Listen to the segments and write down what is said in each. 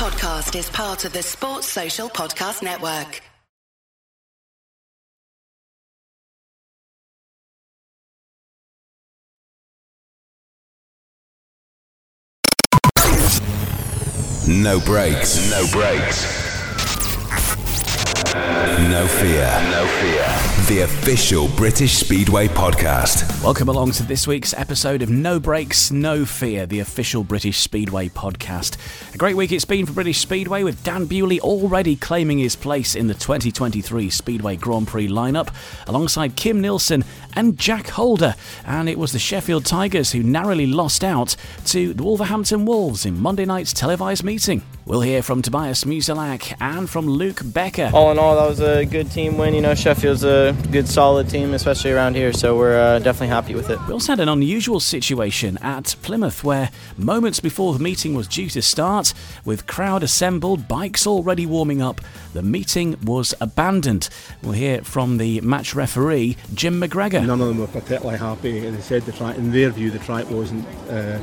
podcast is part of the Sports Social Podcast Network. No brakes. No brakes. No fear. No fear. The official British Speedway podcast. Welcome along to this week's episode of No Brakes, No Fear, the official British Speedway podcast. A great week it's been for British Speedway with Dan Bewley already claiming his place in the 2023 Speedway Grand Prix lineup alongside Kim Nilsson and Jack Holder. And it was the Sheffield Tigers who narrowly lost out to the Wolverhampton Wolves in Monday night's televised meeting. We'll hear from Tobias Musielak and from Luke Becker. All in all, that was a good team win. You know, Sheffield's a good, solid team, especially around here, so we're uh, definitely happy with it. We also had an unusual situation at Plymouth where moments before the meeting was due to start, with crowd assembled, bikes already warming up, the meeting was abandoned. We'll hear from the match referee, Jim McGregor. None of them were particularly happy, and they said the track, in their view, the track wasn't uh,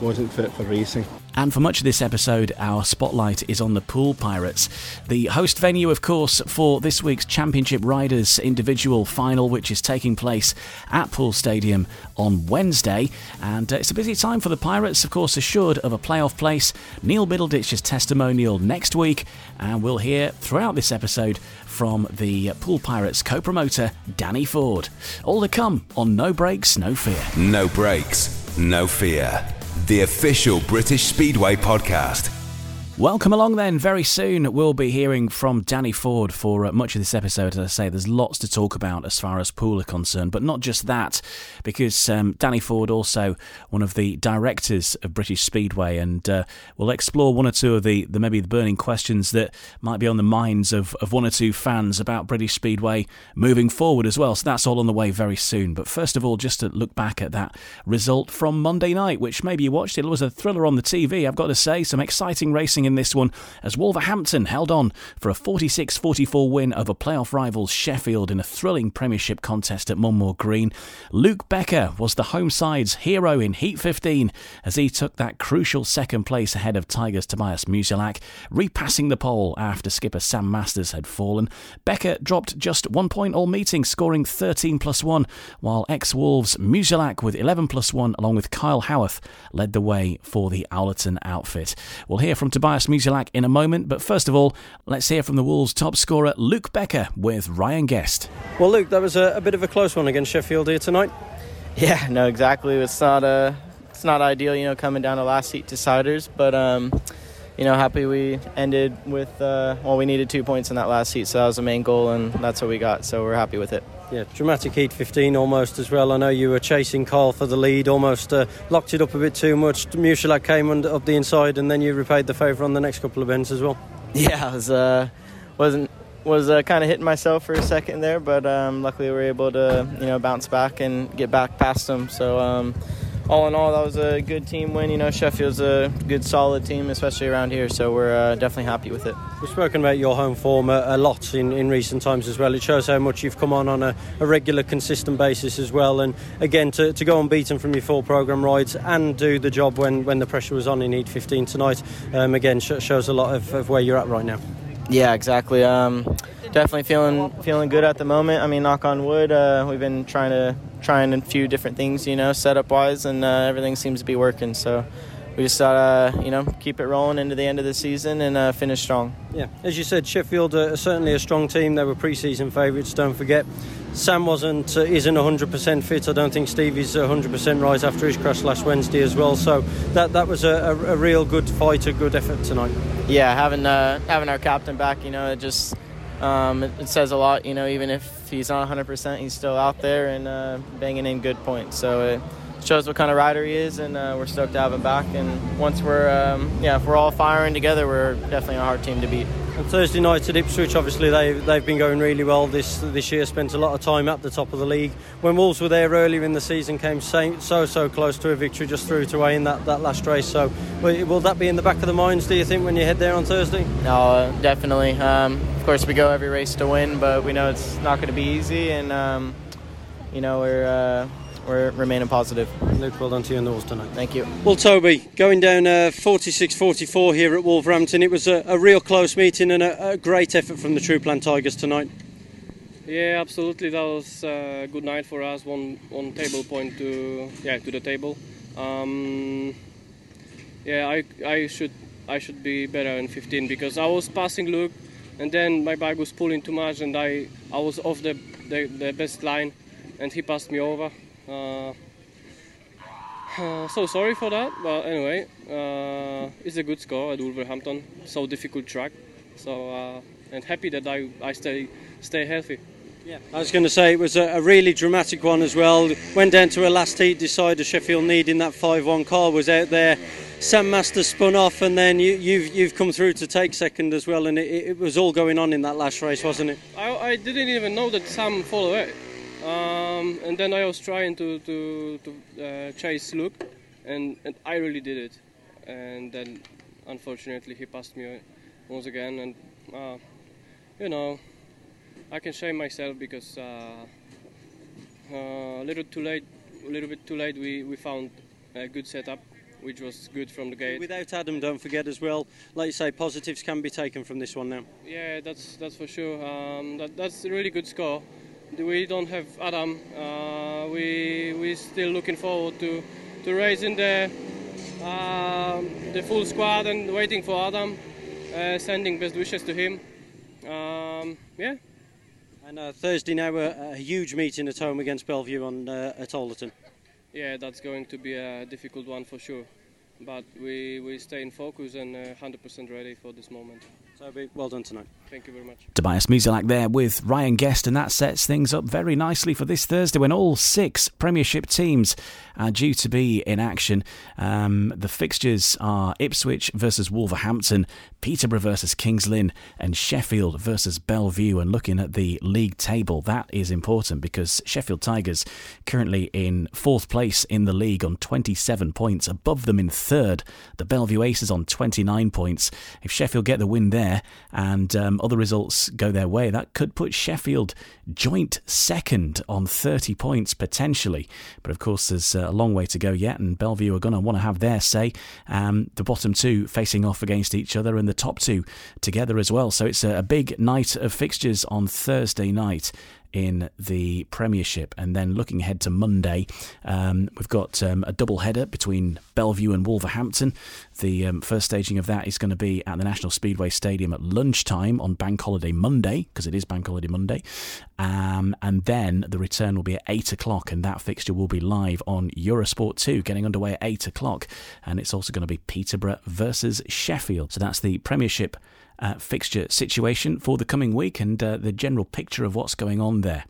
wasn't fit for racing. And for much of this episode, our spotlight is on the Poole Pirates, the host venue, of course, for this week's Championship Riders individual final, which is taking place at Poole Stadium on Wednesday. And uh, it's a busy time for the Pirates, of course, assured of a playoff place. Neil Middleditch's testimonial next week, and we'll hear throughout this episode from the Poole Pirates co promoter, Danny Ford. All to come on No Brakes, No Fear. No brakes. No fear. The official British Speedway podcast. Welcome along then. Very soon we'll be hearing from Danny Ford for uh, much of this episode. As I say, there's lots to talk about as far as Poole are concerned, but not just that, because um, Danny Ford also one of the directors of British Speedway, and uh, we'll explore one or two of the, the maybe the burning questions that might be on the minds of, of one or two fans about British Speedway moving forward as well. So that's all on the way very soon. But first of all, just to look back at that result from Monday night, which maybe you watched. It was a thriller on the TV. I've got to say, some exciting racing in this one as Wolverhampton held on for a 46 44 win over playoff rivals Sheffield in a thrilling Premiership contest at Monmore Green. Luke Becker was the home side's hero in Heat 15 as he took that crucial second place ahead of Tigers Tobias Musielak, repassing the pole after skipper Sam Masters had fallen. Becker dropped just one point all meeting, scoring 13 plus 1, while ex Wolves Musielak with 11 plus 1 along with Kyle Howarth led the way for the Owlerton outfit. We'll hear from Tobias Musielak in a moment, but first of all, let's hear from the Wolves' top scorer, Luke Becker, with Ryan Guest. Well, Luke, that was a, a bit of a close one against Sheffield here tonight. Yeah, no, exactly. It's not uh, it's not ideal, you know, coming down to last seat deciders, but um, you know, happy we ended with uh, well, we needed two points in that last heat, so that was the main goal, and that's what we got. So we're happy with it. Yeah, dramatic heat 15 almost as well. I know you were chasing Carl for the lead, almost uh, locked it up a bit too much. Musielak came under, up the inside, and then you repaid the favour on the next couple of bends as well. Yeah, I was uh, wasn't was uh, kind of hitting myself for a second there, but um, luckily we were able to you know bounce back and get back past them. So. Um, all in all, that was a good team win. You know, Sheffield's a good, solid team, especially around here. So we're uh, definitely happy with it. We've spoken about your home form a, a lot in, in recent times as well. It shows how much you've come on on a, a regular, consistent basis as well. And again, to, to go unbeaten from your full program rides and do the job when, when the pressure was on in Heat 15 tonight, um, again, sh- shows a lot of, of where you're at right now. Yeah, exactly. Um, definitely feeling feeling good at the moment. I mean, knock on wood. Uh, we've been trying to trying a few different things, you know, setup wise, and uh, everything seems to be working. So we just thought, uh, you know, keep it rolling into the end of the season and uh, finish strong. Yeah, as you said, Sheffield are certainly a strong team. They were pre-season favourites. Don't forget. Sam wasn't uh, isn't 100% fit. I don't think Stevie's 100% right after his crash last Wednesday as well. So that that was a, a, a real good fight, a good effort tonight. Yeah, having uh, having our captain back, you know, it just um, it, it, says a lot. You know, even if he's not 100%, he's still out there and uh, banging in good points. So it shows what kind of rider he is, and uh, we're stoked to have him back. And once we're um, yeah, if we're all firing together, we're definitely a hard team to beat. And Thursday night at Ipswich, obviously they they've been going really well this this year. Spent a lot of time at the top of the league. When Wolves were there earlier in the season, came so so close to a victory, just threw it away in that, that last race. So will that be in the back of the minds? Do you think when you head there on Thursday? No, uh, definitely. Um, of course, we go every race to win, but we know it's not going to be easy, and um, you know we're. Uh, we're remaining positive. Luke, well done to you in the Wolves tonight. Thank you. Well, Toby, going down uh, 46-44 here at Wolverhampton, it was a, a real close meeting and a, a, great effort from the True Plan Tigers tonight. Yeah, absolutely. That was a good night for us. One one table point to yeah to the table. Um, yeah, I I should I should be better in 15 because I was passing Luke, and then my bike was pulling too much, and I I was off the the, the best line, and he passed me over. Uh, uh, so sorry for that, but anyway, uh, it's a good score at Wolverhampton. So difficult track, so uh, and happy that I I stay stay healthy. Yeah, I was going to say it was a, a, really dramatic one as well. Went down to a last heat decider. Sheffield needing that 5-1 car was out there. Sam Masters spun off, and then you, have you've, you've come through to take second as well. And it, it, was all going on in that last race, wasn't it? I, I didn't even know that Sam followed it. Um, and then I was trying to to, to uh, chase Luke, and, and I really did it. And then unfortunately he passed me once again, and uh, you know I can shame myself because uh, uh, a little too late, a little bit too late. We, we found a good setup, which was good from the gate. Without Adam, don't forget as well. Like you say, positives can be taken from this one now. Yeah, that's that's for sure. Um, that, that's a really good score. We don't have Adam. Uh, we we still looking forward to to raising the uh, the full squad and waiting for Adam. Uh, sending best wishes to him. Um, yeah, and uh, Thursday now, a, a, huge meeting at home against Belle Vue on uh, at Owlerton. Yeah, that's going to be a difficult one for sure. But we, we stay in focus and uh, 100% ready for this moment. Toby, well done tonight. Thank you very much. Tobias Musielak there with Ryan Guest, and that sets things up very nicely for this Thursday when all six Premiership teams are due to be in action. Um, the fixtures are Ipswich versus Wolverhampton, Peterborough versus Kings Lynn, and Sheffield versus Belle Vue. And looking at the league table, that is important because Sheffield Tigers currently in fourth place in the league on 27 points. Above them in third, the Belle Vue Aces on 29 points. If Sheffield get the win there and um, other results go their way, that could put Sheffield joint second on 30 points potentially. But of course, there's a long way to go yet, and Belle Vue are going to want to have their say. Um, the bottom two facing off against each other, and the top two together as well. So it's a, a big night of fixtures on Thursday night in the Premiership. And then looking ahead to Monday, um, we've got um, a double header between Belle Vue and Wolverhampton. The um, first staging of that is going to be at the National Speedway Stadium at lunchtime on Bank Holiday Monday, because it is Bank Holiday Monday. Um, and then the return will be at 8 o'clock, and that fixture will be live on Eurosport 2, getting underway at 8 o'clock. And it's also going to be Peterborough versus Sheffield. So that's the Premiership uh, fixture situation for the coming week and uh, the general picture of what's going on there.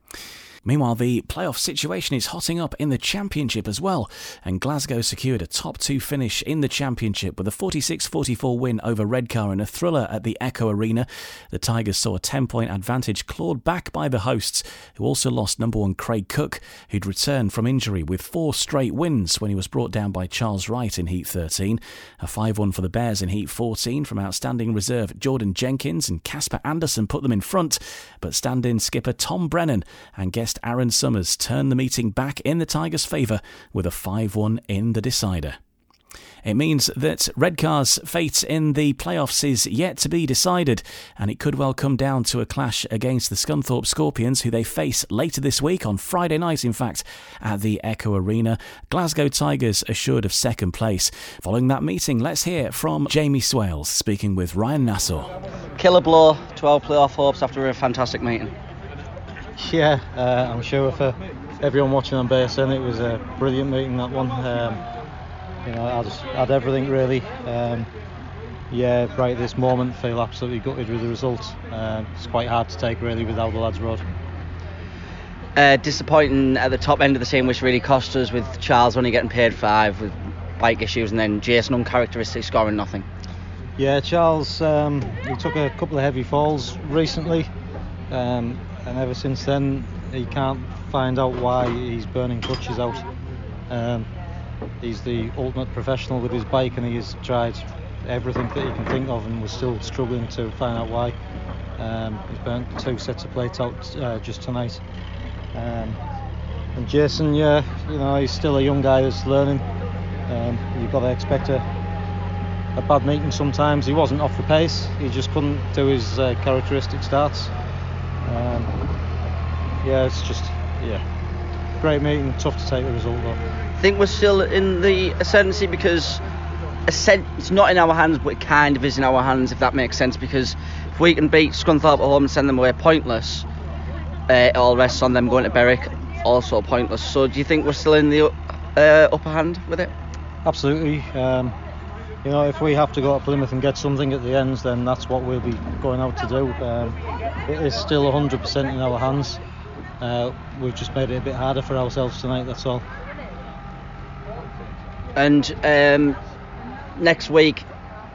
Meanwhile, the playoff situation is hotting up in the Championship as well, and Glasgow secured a top two finish in the Championship with a 46 44 win over Redcar in a thriller at the Echo Arena. The Tigers saw a 10 point advantage clawed back by the hosts, who also lost number one Craig Cook, who'd returned from injury with four straight wins when he was brought down by Charles Wright in Heat 13. A 5 1 for the Bears in Heat 14 from outstanding reserve Jordan Jenkins and Casper Anderson put them in front, but stand in skipper Tom Brennan and guest Aaron Summers turned the meeting back in the Tigers' favour with a 5 1 in the decider. It means that Redcar's fate in the playoffs is yet to be decided, and it could well come down to a clash against the Scunthorpe Scorpions, who they face later this week, on Friday night, in fact, at the Echo Arena. Glasgow Tigers assured of second place. Following that meeting, let's hear from Jamie Swales speaking with Ryan Nassau. Killer blow to our playoff hopes after a fantastic meeting. Yeah, uh, I'm sure for everyone watching on BSN, it was a brilliant meeting that one. Um, you know, I just had everything really. Um, yeah, right at this moment, feel absolutely gutted with the result. Uh, it's quite hard to take really with how the lads rode. Uh, disappointing at the top end of the team, which really cost us with Charles only getting paid five with bike issues, and then Jason uncharacteristic scoring nothing. Yeah, Charles, um, he took a couple of heavy falls recently. Um, and ever since then he can't find out why he's burning clutches out. Um, he's the ultimate professional with his bike and he has tried everything that he can think of and was still struggling to find out why. Um, he's burnt two sets of plates out uh, just tonight. Um, and Jason, yeah, you know, he's still a young guy that's learning. Um, you've got to expect a, a bad meeting sometimes. He wasn't off the pace, he just couldn't do his uh, characteristic starts. Um, yeah, it's just, yeah, great meeting, tough to take the result though. I think we're still in the ascendancy because ascent, it's not in our hands, but it kind of is in our hands, if that makes sense. Because if we can beat Scunthorpe at home and send them away pointless, uh, it all rests on them going to Berwick, also pointless. So do you think we're still in the uh, upper hand with it? Absolutely. Um, you know, if we have to go to Plymouth and get something at the end, then that's what we'll be going out to do. Um, it is still 100% in our hands. Uh, we've just made it a bit harder for ourselves tonight, that's all. And um, next week,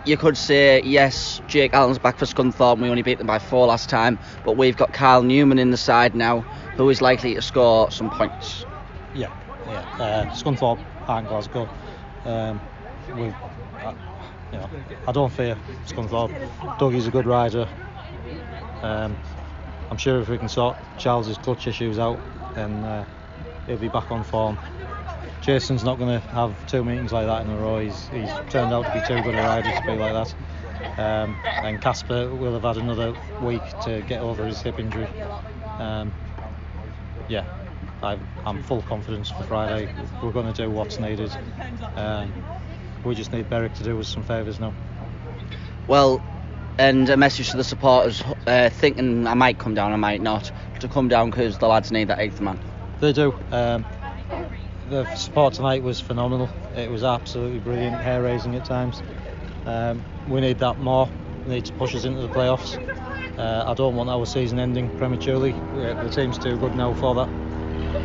you could say, yes, Jake Allen's back for Scunthorpe. We only beat them by four last time, but we've got Kyle Newman in the side now, who is likely to score some points. Yeah, yeah. Uh, Scunthorpe aren't Glasgow. Um, we, uh, you know, I don't fear Scunthorpe. Dougie's a good rider. Um, I'm sure if we can sort Charles's clutch issues out, then uh, he'll be back on form. Jason's not going to have two meetings like that in a row. He's, he's turned out to be too good a rider to be like that. Um, and Casper will have had another week to get over his hip injury. Um, yeah, I, am full confidence for Friday. We're going to do what's needed. Um, we just need Berwick to do us some favours now. Well, and a message to the supporters uh, thinking I might come down, I might not, to come down because the lads need that eighth man. They do. Um, the support tonight was phenomenal. It was absolutely brilliant, hair raising at times. Um, we need that more. We need to push us into the playoffs. Uh, I don't want our season ending prematurely. The team's too good now for that.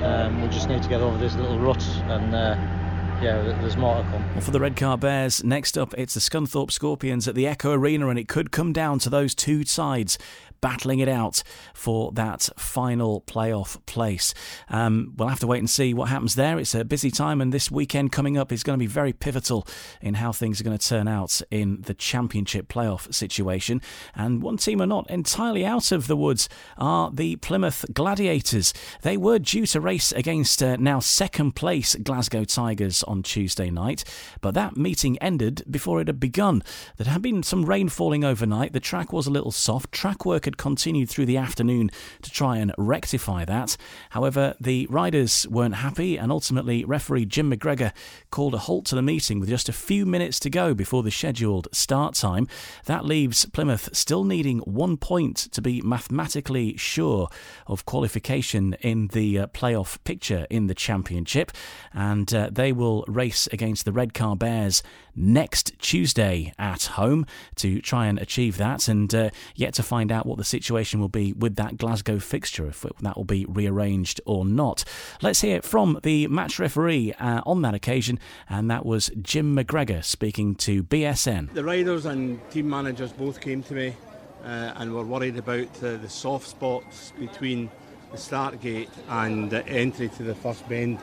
Um, we just need to get over this little rut and. Uh, yeah, there's more to come. Well, for the Redcar Bears, next up it's the Scunthorpe Scorpions at the Echo Arena, and it could come down to those two sides battling it out for that final playoff place. Um, we'll have to wait and see what happens there. It's a busy time, and this weekend coming up is going to be very pivotal in how things are going to turn out in the championship playoff situation. And one team are not entirely out of the woods are the Plymouth Gladiators. They were due to race against uh, now second place Glasgow Tigers on Tuesday night, but that meeting ended before it had begun. There had been some rain falling overnight. The track was a little soft. Track work continued through the afternoon to try and rectify that. However, the riders weren't happy, and ultimately, referee Jim McGregor called a halt to the meeting with just a few minutes to go before the scheduled start time. That leaves Plymouth still needing one point to be mathematically sure of qualification in the uh, playoff picture in the championship, and uh, they will race against the Redcar Bears next Tuesday at home to try and achieve that, and uh, yet to find out what the situation will be with that Glasgow fixture, if that will be rearranged or not. Let's hear it from the match referee uh, on that occasion, and that was Jim McGregor speaking to BSN. The riders and team managers both came to me uh, and were worried about uh, the soft spots between the start gate and the entry to the first bend.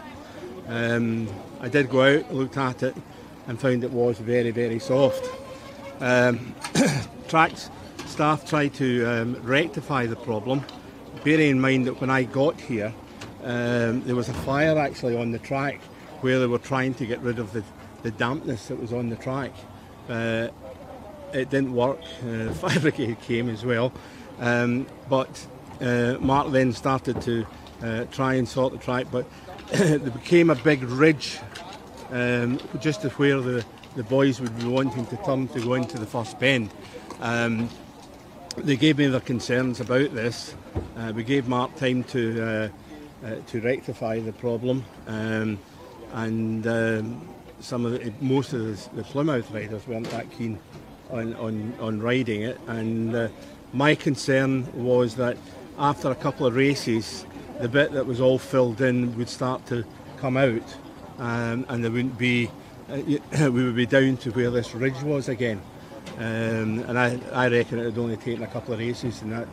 Um, I did go out, looked at it, and found it was very, very soft. Um, tracks staff tried to um, rectify the problem, bearing in mind that when I got here, um, there was a fire actually on the track where they were trying to get rid of the, the dampness that was on the track. Uh, it didn't work. Uh, the fire brigade came as well, um, but uh, Mark then started to uh, try and sort the track, but there became a big ridge um, just to where the, the boys would be wanting to turn to go into the first bend. Um, they gave me their concerns about this. Uh, we gave Mark time to uh, uh, to rectify the problem, um, and um, some of the, most of the, the, Plymouth riders weren't that keen on, on, on riding it. And uh, my concern was that after a couple of races, the bit that was all filled in would start to come out um, and there wouldn't be, uh, we would be down to where this ridge was again. Um, and I, I reckon it would only take a couple of races and that,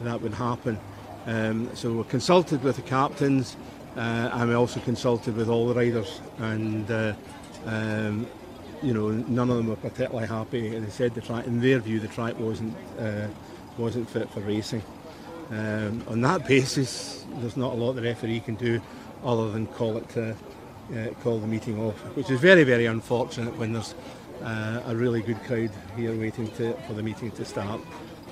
that would happen. Um, so we consulted with the captains uh, and we also consulted with all the riders and uh, um, you know none of them were particularly happy and they said the track in their view the track wasn't uh, wasn't fit for racing. Um, on that basis there's not a lot the referee can do other than call it uh, uh, call the meeting off, which is very very unfortunate when there's uh, a really good crowd here waiting to, for the meeting to start.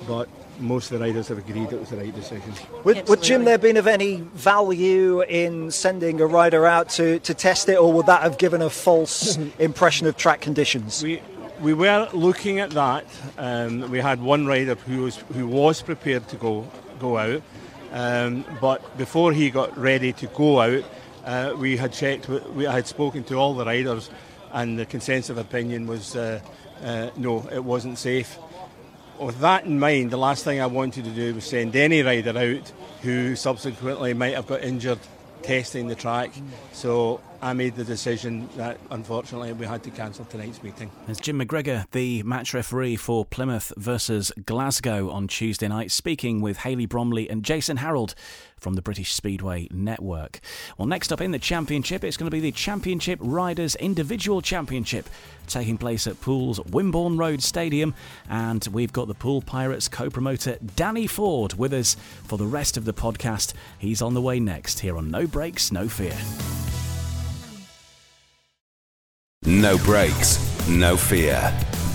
But most of the riders have agreed it was the right decision. Would, would Jim there been of any value in sending a rider out to, to test it, or would that have given a false impression of track conditions? We we were looking at that. Um, we had one rider who was who was prepared to go go out, um, but before he got ready to go out, uh, we had checked. We had spoken to all the riders, and the consensus of opinion was uh, uh, no, it wasn't safe. With that in mind, the last thing I wanted to do was send any rider out who subsequently might have got injured testing the track. So I made the decision that unfortunately we had to cancel tonight's meeting. It's Jim McGregor, the match referee for Plymouth versus Glasgow on Tuesday night, speaking with Hayley Bromley and Jason Harold from the British Speedway Network. Well, next up in the championship, it's going to be the Championship Riders Individual Championship taking place at Poole's Wimborne Road Stadium. And we've got the Poole Pirates co promoter Danny Ford with us for the rest of the podcast. He's on the way next here on No Brakes, No Fear. No brakes, no fear.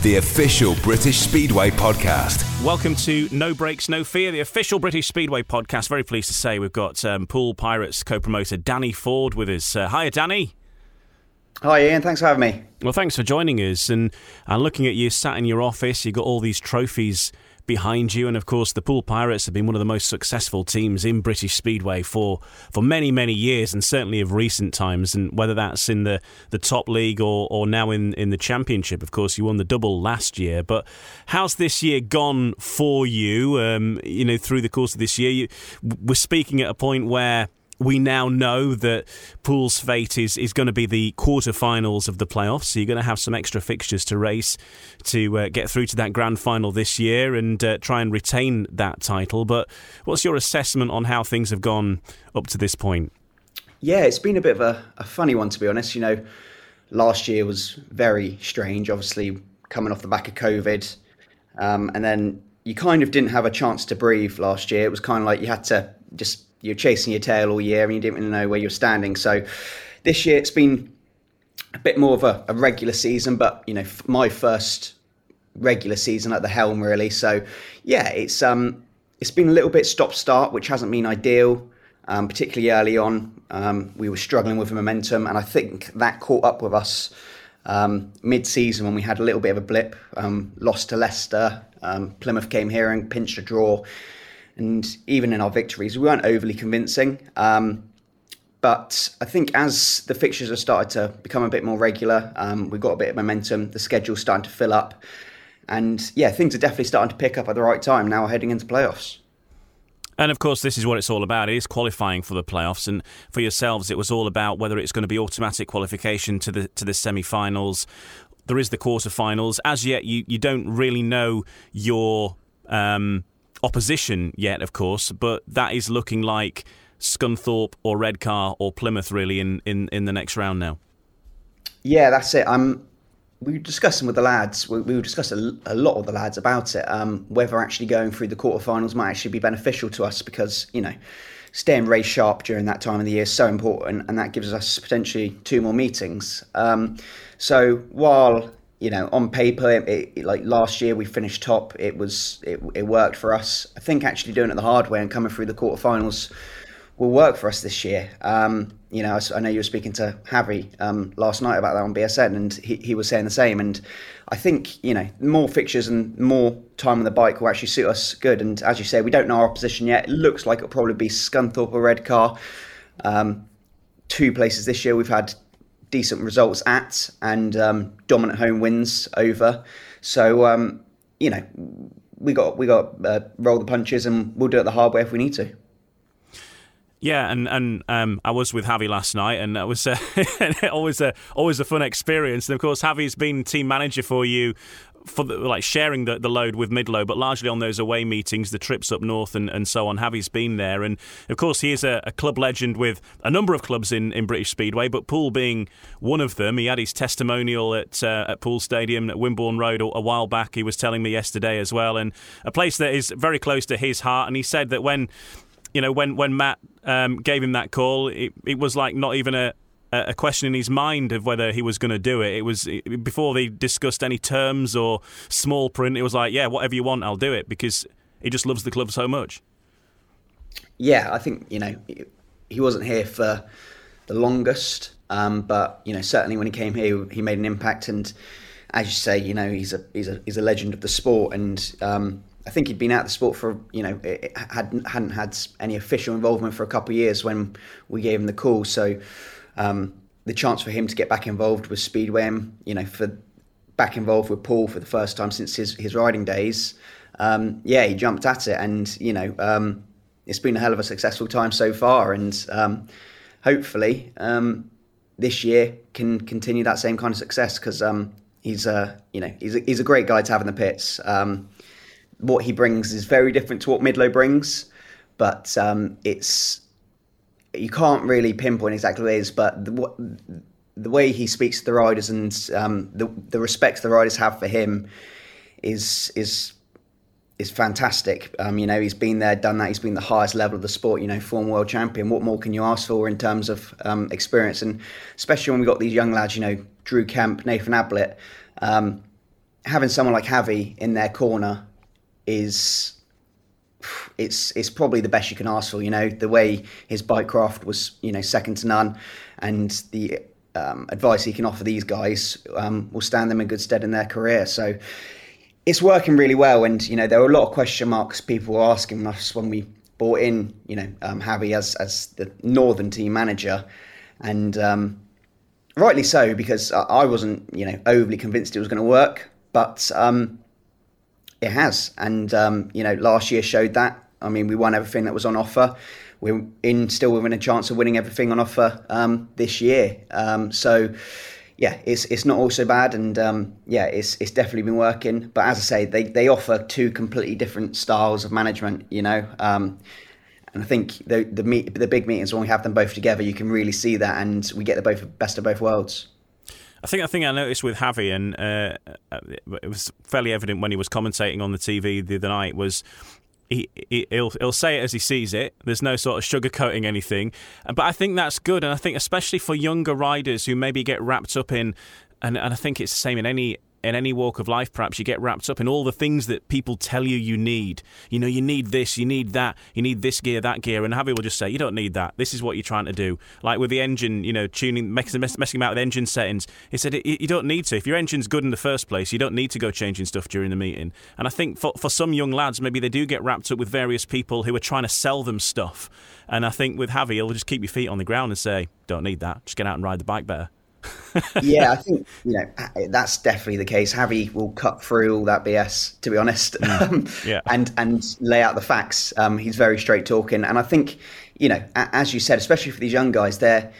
The official British Speedway podcast. Welcome to No Brakes, No Fear, the official British Speedway podcast. Very pleased to say we've got um, Poole Pirates co promoter Danny Ford with us. Uh, hiya, Danny. Hi, Ian. Thanks for having me. Well, thanks for joining us. And, and looking at you sat in your office, you've got all these trophies behind you. And of course, the Poole Pirates have been one of the most successful teams in British Speedway for, for many, many years, and certainly of recent times. And whether that's in the, the top league or, or now in, in the championship, of course, you won the double last year. But how's this year gone for you? Um, you know, through the course of this year, you, we're speaking at a point where we now know that Poole's fate is, is going to be the quarterfinals of the playoffs. So you're going to have some extra fixtures to race to uh, get through to that grand final this year and uh, try and retain that title. But what's your assessment on how things have gone up to this point? Yeah, it's been a bit of a, a funny one, to be honest. You know, last year was very strange, obviously, coming off the back of COVID. Um, and then you kind of didn't have a chance to breathe last year. It was kind of like you had to just you're chasing your tail all year and you didn't really know where you're standing. So this year it's been a bit more of a, a regular season, but you know my first regular season at the helm really. So yeah, it's um it's been a little bit stop start, which hasn't been ideal. Um, particularly early on, um, we were struggling with momentum, and I think that caught up with us um, mid-season when we had a little bit of a blip. Um, lost to Leicester, um, Plymouth came here and pinched a draw, and even in our victories, we weren't overly convincing. Um, but I think as the fixtures have started to become a bit more regular, um, we've got a bit of momentum. The schedule's starting to fill up, and yeah, things are definitely starting to pick up at the right time. Now we're heading into playoffs. And of course, this is what it's all about. It is qualifying for the playoffs, and for yourselves, it was all about whether it's going to be automatic qualification to the to the semi-finals. There is the quarter-finals. As yet, you you don't really know your um, opposition yet, of course, but that is looking like Scunthorpe or Redcar or Plymouth really in, in, in the next round now. Yeah, that's it. Um, we were discussing with the lads. We, we were discussing a, a lot of the lads about it. Um, whether actually going through the quarterfinals might actually be beneficial to us because you know staying race sharp during that time of the year is so important, and that gives us potentially two more meetings. Um, so while you know, on paper, it, it, like last year we finished top. It was it, it worked for us. I think actually doing it the hard way and coming through the quarterfinals will work for us this year. Um, you know, I, I, know you were speaking to Javi um, last night about that on BSN, and he, he was saying the same. And I think you know more fixtures and more time on the bike will actually suit us good. And as you say, we don't know our opposition yet. It looks like it'll probably be Scunthorpe or Redcar. Um, two places this year we've had decent results at and um, dominant home wins over. So um, you know, we got we got uh, roll the punches, and we'll do it the hard way if we need to. Yeah, and and um, I was with Javi last night, and that was uh, always a always a fun experience. And of course, Javi's been team manager for you for the, like sharing the, the load with Midlow, but largely on those away meetings, the trips up north and, and so on. Javi's been there, and of course he is a, a, club legend with a number of clubs in, in British Speedway, but Poole being one of them. He had his testimonial at uh, at Poole Stadium at Wimborne Road a, a while back. He was telling me yesterday as well, and a place that is very close to his heart. And he said that when you know, when when Matt um, gave him that call, it, it was like not even a a question in his mind of whether he was going to do it. It was before they discussed any terms or small print. It was like, yeah, whatever you want, I'll do it because he just loves the club so much. Yeah, I think you know he wasn't here for the longest, um, but you know certainly when he came here, he made an impact. And as you say, you know he's a he's a he's a legend of the sport, and um, I think he'd been out of the sport for you know hadn't hadn't had any official involvement for a couple of years when we gave him the call. So um, the chance for him to get back involved with Speedway, you know, for back involved with Paul for the first time since his his riding days. Um, yeah, he jumped at it, and you know, um, it's been a hell of a successful time so far, and um, hopefully um, this year can continue that same kind of success because um, he's a you know he's a, he's a great guy to have in the pits. Um, what he brings is very different to what Midlow brings, but it's you can't really pinpoint exactly what it is, but the, the way he speaks to the riders and um, the the respect the riders have for him is is is fantastic. Um, you know, he's been there, done that. He's been the highest level of the sport. You know, former world champion. What more can you ask for in terms of um, experience? And especially when we got these young lads, you know, Drew Kemp, Nathan Ablitt, um, having someone like Javi in their corner is it's it's probably the best you can ask for. You know, the way his bike craft was, you know, second to none, and the um, advice he can offer these guys um, will stand them in good stead in their career. So it's working really well. And you know, there were a lot of question marks people were asking us when we brought in, you know, um, Javi as as the northern team manager, and um, rightly so because I wasn't, you know, overly convinced it was going to work, but um, it has. And um, you know, last year showed that. I mean, we won everything that was on offer. We're in still within a chance of winning everything on offer um, this year. Um, so yeah, it's it's not all so bad, and um, yeah, it's it's definitely been working. But as I say, they they offer two completely different styles of management. You know. Um, and I think the the meet, the big meetings when we have them both together, you can really see that, and we get the both best of both worlds. I think I think I noticed with Javi, and uh, it was fairly evident when he was commentating on the TV the other night was he, he will he'll say it as he sees it. There's no sort of sugarcoating anything, but I think that's good, and I think especially for younger riders who maybe get wrapped up in, and, and I think it's the same in any in any walk of life, perhaps you get wrapped up in all the things that people tell you you need. You know, you need this, you need that, you need this gear, that gear, and Javi will just say, you don't need that. This is what you're trying to do. Like with the engine, you know, tuning, messing, about with engine settings. He said you don't need to. If your engine's good in the first place, you don't need to go changing stuff during the meeting. And I think for for some young lads, maybe they do get wrapped up with various people who are trying to sell them stuff. And I think with Javi, he'll just keep your feet on the ground and say, don't need that. Just get out and ride the bike better yeah, I think you know that's definitely the case. Javi will cut through all that BS, to be honest, mm. Um, yeah. and and lay out the facts. Um, he's very straight talking, and I think you know, as you said, especially for these young guys, they're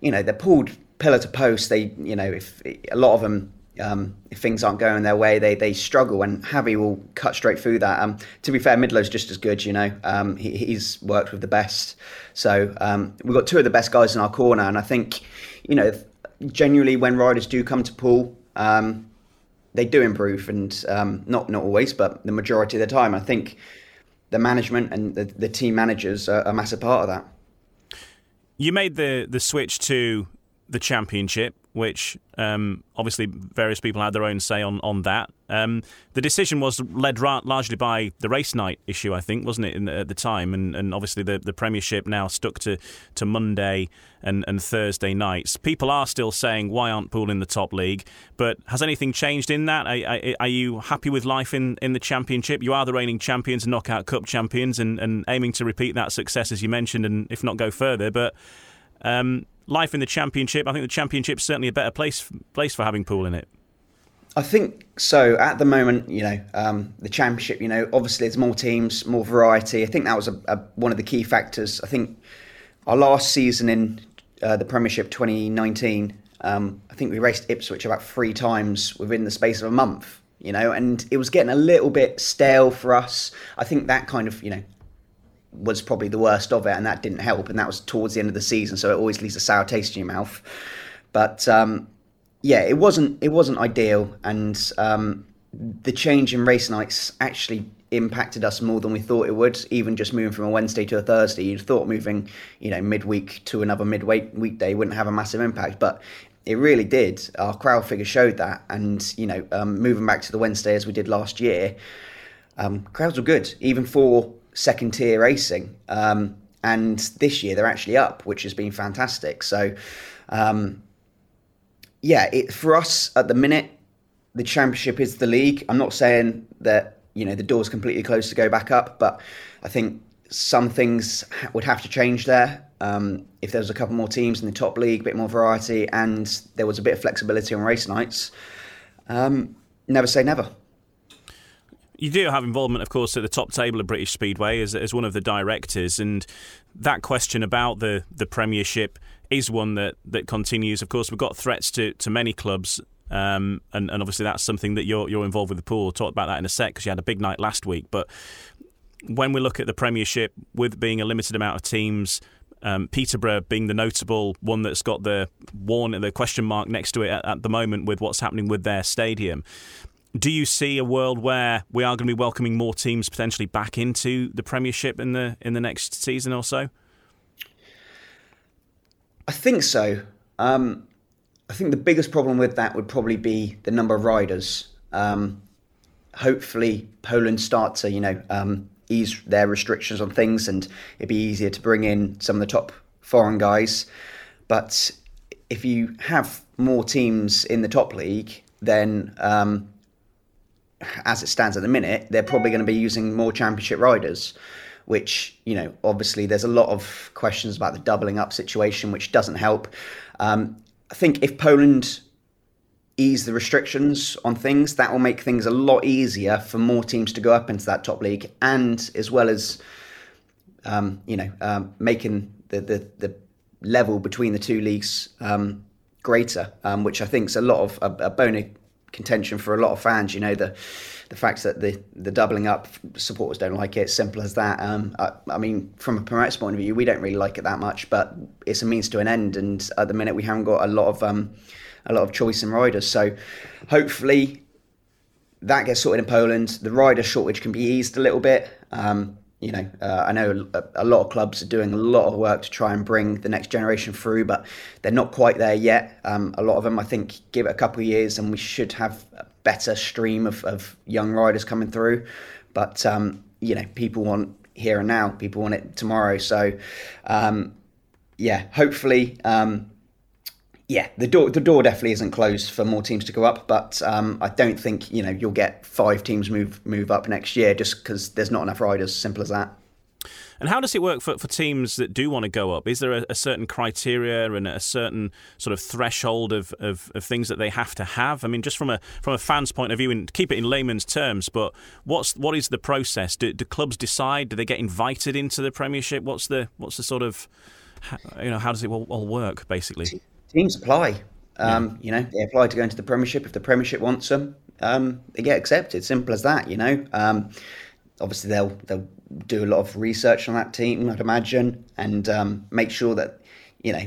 you know they're pulled pillar to post. They you know if a lot of them. Um, if things aren't going their way, they they struggle, and Javi will cut straight through that. Um, to be fair, Midlow's just as good, you know. Um, he, he's worked with the best, so um, we've got two of the best guys in our corner, and I think, you know, genuinely, when riders do come to Poole, um, they do improve, and um, not not always, but the majority of the time, I think the management and the, the team managers are a massive part of that. You made the the switch to the championship, which um, obviously various people had their own say on on that. Um, the decision was led ra- largely by the race night issue, I think, wasn't it, the, at the time? And, and obviously the, the Premiership now stuck to, to Monday and, and Thursday nights. People are still saying, why aren't Poole in the top league? But has anything changed in that? Are, are, are you happy with life in, in the Championship? You are the reigning champions Knockout Cup champions and, and aiming to repeat that success, as you mentioned, and if not go further. But um, life in the championship. I think the championship's certainly a better place place for having Poole in it. I think so. At the moment, you know, um, the championship. You know, obviously there's more teams, more variety. I think that was a, a, one of the key factors. I think our last season in uh, the Premiership 2019, um, I think we raced Ipswich about three times within the space of a month. You know, and it was getting a little bit stale for us. I think that kind of, you know, was probably the worst of it, and that didn't help. And that was towards the end of the season, so it always leaves a sour taste in your mouth. But um, yeah, it wasn't it wasn't ideal, and um, the change in race nights actually impacted us more than we thought it would. Even just moving from a Wednesday to a Thursday, you'd thought moving, you know, midweek to another midweek weekday wouldn't have a massive impact, but it really did. Our crowd figure showed that, and you know, um, moving back to the Wednesday as we did last year, um, crowds were good, even for second tier racing. Um, and this year they're actually up, which has been fantastic. So, um, yeah, it, for us at the minute, the championship is the league. I'm not saying that you know the door's completely closed to go back up, but I think some things would have to change there. Um, if there was a couple more teams in the top league, a bit more variety, and there was a bit of flexibility on race nights, um, never say never. You do have involvement, of course, at the top table of British Speedway as, as one of the directors, and that question about the, the Premiership is one that, that continues. Of course, we've got threats to, to many clubs, um, and, and obviously that's something that you're you're involved with the pool. We'll talk about that in a sec because you had a big night last week. But when we look at the Premiership, with being a limited amount of teams, um, Peterborough being the notable one that's got the warn the question mark next to it at, at the moment with what's happening with their stadium do you see a world where we are going to be welcoming more teams potentially back into the Premiership in the in the next season or so? I think so. Um, I think the biggest problem with that would probably be the number of riders. Um, hopefully, Poland start to you know um, ease their restrictions on things, and it'd be easier to bring in some of the top foreign guys. But if you have more teams in the top league, then um, as it stands at the minute, they're probably going to be using more championship riders, which, you know, obviously there's a lot of questions about the doubling up situation, which doesn't help. Um, I think if Poland ease the restrictions on things, that will make things a lot easier for more teams to go up into that top league, and as well as, um, you know, um, making the, the, the level between the two leagues um, greater, um, which I think is a lot of a, a bone contention for a lot of fans. You know, the the fact that the the doubling up supporters don't like it. Simple as that. Um, I, I, mean, from a promoter's point of view, we don't really like it that much, but it's a means to an end. And at the minute, we haven't got a lot of um, a lot of choice in riders. So hopefully that gets sorted in Poland. The rider shortage can be eased a little bit. Um, you know, uh, I know a, a, lot of clubs are doing a lot of work to try and bring the next generation through, but they're not quite there yet. Um, a lot of them, I think, give it a couple of years, and we should have a better stream of, of young riders coming through. But um, you know, people want here and now. People want it tomorrow. So, um, yeah, hopefully um, yeah, the door the door definitely isn't closed for more teams to go up, but um, I don't think you know you'll get five teams move move up next year just because there's not enough riders. Simple as that. And how does it work for, for teams that do want to go up? Is there a, a, certain criteria and a certain sort of threshold of, of, of, things that they have to have? I mean, just from a from a fan's point of view, and keep it in layman's terms, but what's what is the process? Do, do clubs decide? Do they get invited into the Premiership? What's the what's the sort of you know how does it all, all work basically? Teams apply. Um, yeah. You know, they apply to go into the Premiership. If the Premiership wants them, um, they get accepted. Simple as that. You know, um, obviously they'll they'll do a lot of research on that team, I'd imagine, and um, make sure that you know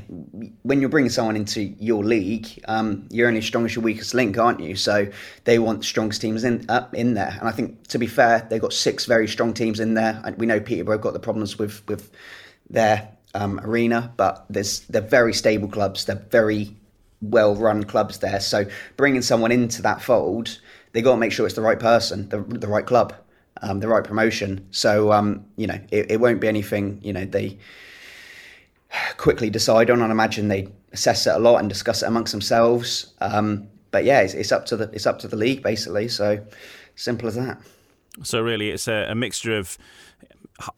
when you're bringing someone into your league, um, you're only as strong as your weakest link, aren't you? So they want strongest teams in up in there. And I think to be fair, they've got six very strong teams in there. And we know Peterborough got the problems with with their um, arena, but there's they're very stable clubs. They're very well run clubs there. So bringing someone into that fold, they got to make sure it's the right person, the the right club, um, the right promotion. So um, you know, it, it, won't be anything you know they quickly decide on. I imagine they assess it a lot and discuss it amongst themselves. Um, but yeah, it's, it's up to the it's up to the league basically. So simple as that. So really, it's a, a mixture of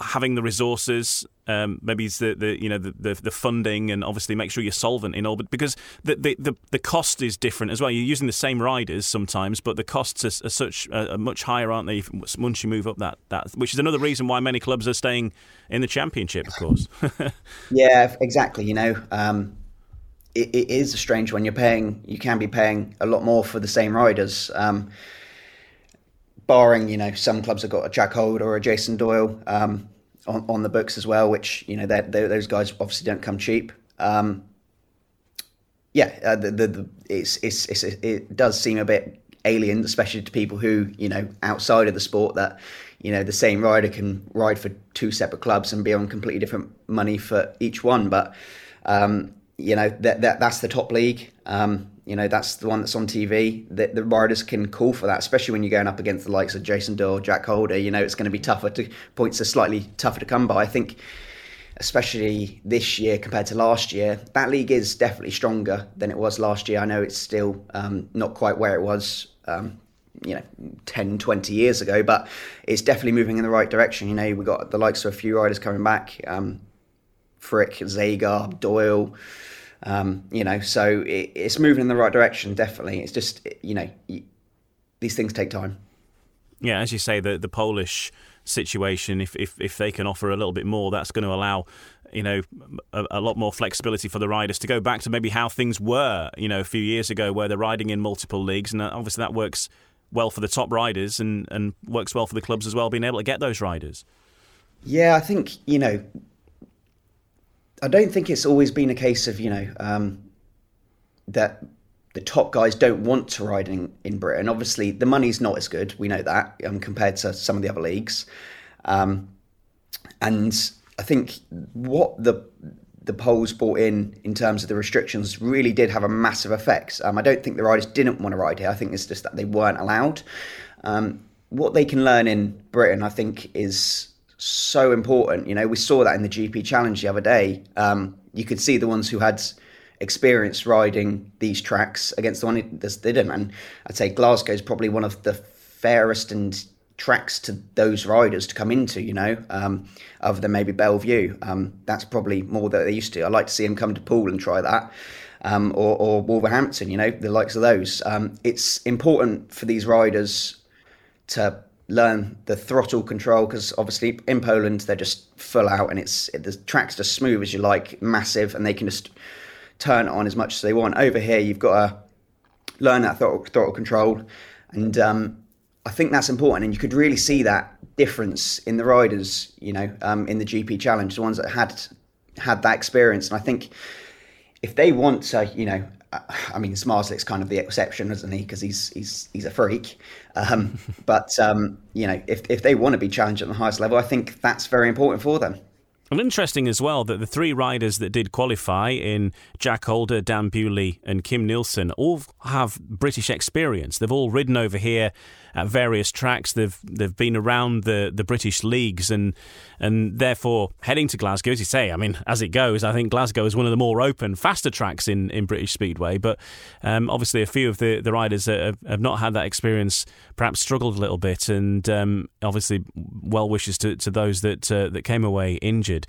having the resources, um, maybe it's the, the you know the, the, the funding, and obviously make sure you're solvent in all. But because the, the, the, the, cost is different as well. You're using the same riders sometimes, but the costs are, are such are much higher, aren't they? Once you move up that that, which is another reason why many clubs are staying in the championship, of course. yeah, exactly. You know. Um, it, it is strange when you're paying. You can be paying a lot more for the same riders. Um, barring you know some clubs have got a Jack Hold or a Jason Doyle um, on, on, the books as well, which you know they're, they're, those guys obviously don't come cheap. Um, yeah, uh, the, the, the, it's, it's, it's, it does seem a bit alien, especially to people who you know outside of the sport that you know the same rider can ride for two separate clubs and be on completely different money for each one. But um, you know that, that that's the top league. Um, you know that's the one that's on TV. That the riders can call for that, especially when you're going up against the likes of Jason Doyle, Jack Holder. You know it's going to be tougher to points are slightly tougher to come by. I think especially this year compared to last year, that league is definitely stronger than it was last year. I know it's still um, not quite where it was, um, you know, 10, 20 years ago, but it's definitely moving in the right direction. You know, we've got the likes of a few riders coming back um, Fricke, Zagar, Doyle. Um, you know, so it, it's moving in the right direction, definitely. It's just, you know, these things take time. Yeah, as you say, the, the Polish situation, if, if, if they can offer a little bit more, that's going to allow you know a, a, lot more flexibility for the riders to go back to maybe how things were you know a few years ago where they're riding in multiple leagues and obviously that works well for the top riders and and works well for the clubs as well being able to get those riders yeah i think you know i don't think it's always been a case of you know um, that the top guys don't want to ride in, in Britain. Obviously, the money's not as good. We know that um, compared to some of the other leagues. Um, and I think what the the Poles brought in in terms of the restrictions really did have a massive effect. Um, I don't think the riders didn't want to ride here. I think it's just that they weren't allowed. Um, what they can learn in Britain, I think, is so important. You know, we saw that in the GP Challenge the other day. Um, you could see the ones who had experience riding these tracks against the one that didn't. And I'd say Glasgow is probably one of the fairest and tracks to those riders to come into, you know, um, other than maybe Belle Vue. Um, that's probably more that they used to. I'd like to see them come to Poole and try that. Um, or, or, Wolverhampton, you know, the likes of those. Um, it's important for these riders to learn the throttle control because obviously in Poland they're just full out and it's it, the track's just smooth as you like, massive, and they can just turn on as much as they want. Over here, you've got to learn that throttle, throttle control, and um, I think that's important. And you could really see that difference in the riders, you know, um, in the GP Challenge, the ones that had had that experience. And I think if they want to, you know, I mean, Zmarzlik's kind of the exception, isn't he? Because he's he's he's a freak. Um, but um, you know, if if they want to be challenged at the highest level, I think that's very important for them. Well, interesting as well that the three riders that did qualify in Jack Holder, Dan Bewley, and Kim Nilsson all have British experience. They've all ridden over here at various tracks. They've they've been around the, the British leagues and and therefore heading to Glasgow, as you say. I mean, as it goes, I think Glasgow is one of the more open, faster tracks in, in British Speedway. But um, obviously, a few of the, the riders have, have not had that experience, perhaps struggled a little bit, and um, obviously, well wishes to, to those that uh, that came away injured.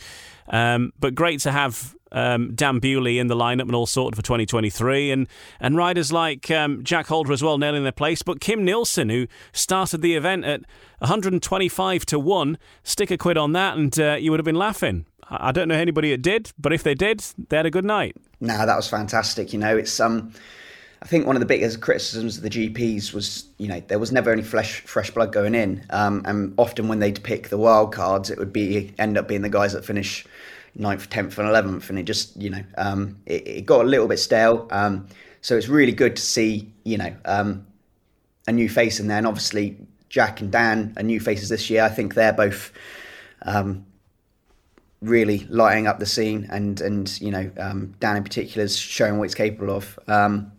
Um, but great to have um, Dan Bewley in the lineup and all sorted for 2023, and and riders like um, Jack Holder as well nailing their place. But Kim Nilsson, who started the event at 125 to one, stick a quid on that, and uh, you would have been laughing. I don't know anybody that did, but if they did, they had a good night. Nah, that was fantastic. You know, it's um. I think one of the biggest criticisms of the GPs was, you know, there was never any fresh fresh blood going in, um, and often when they'd pick the wild cards, it would be end up being the guys that finish ninth, tenth, and eleventh, and it just you know um, it, it, got a little bit stale. Um, so it's really good to see you know um, a new face in there, and obviously Jack and Dan are new faces this year. I think they're both um, really lighting up the scene, and and you know um, Dan in particular is showing what he's capable of. Um,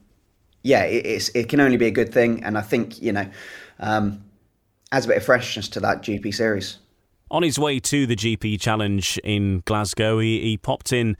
yeah, it, it can only be a good thing, and I think you know adds a bit of freshness to that GP series. On his way to the GP Challenge in Glasgow, he, he popped in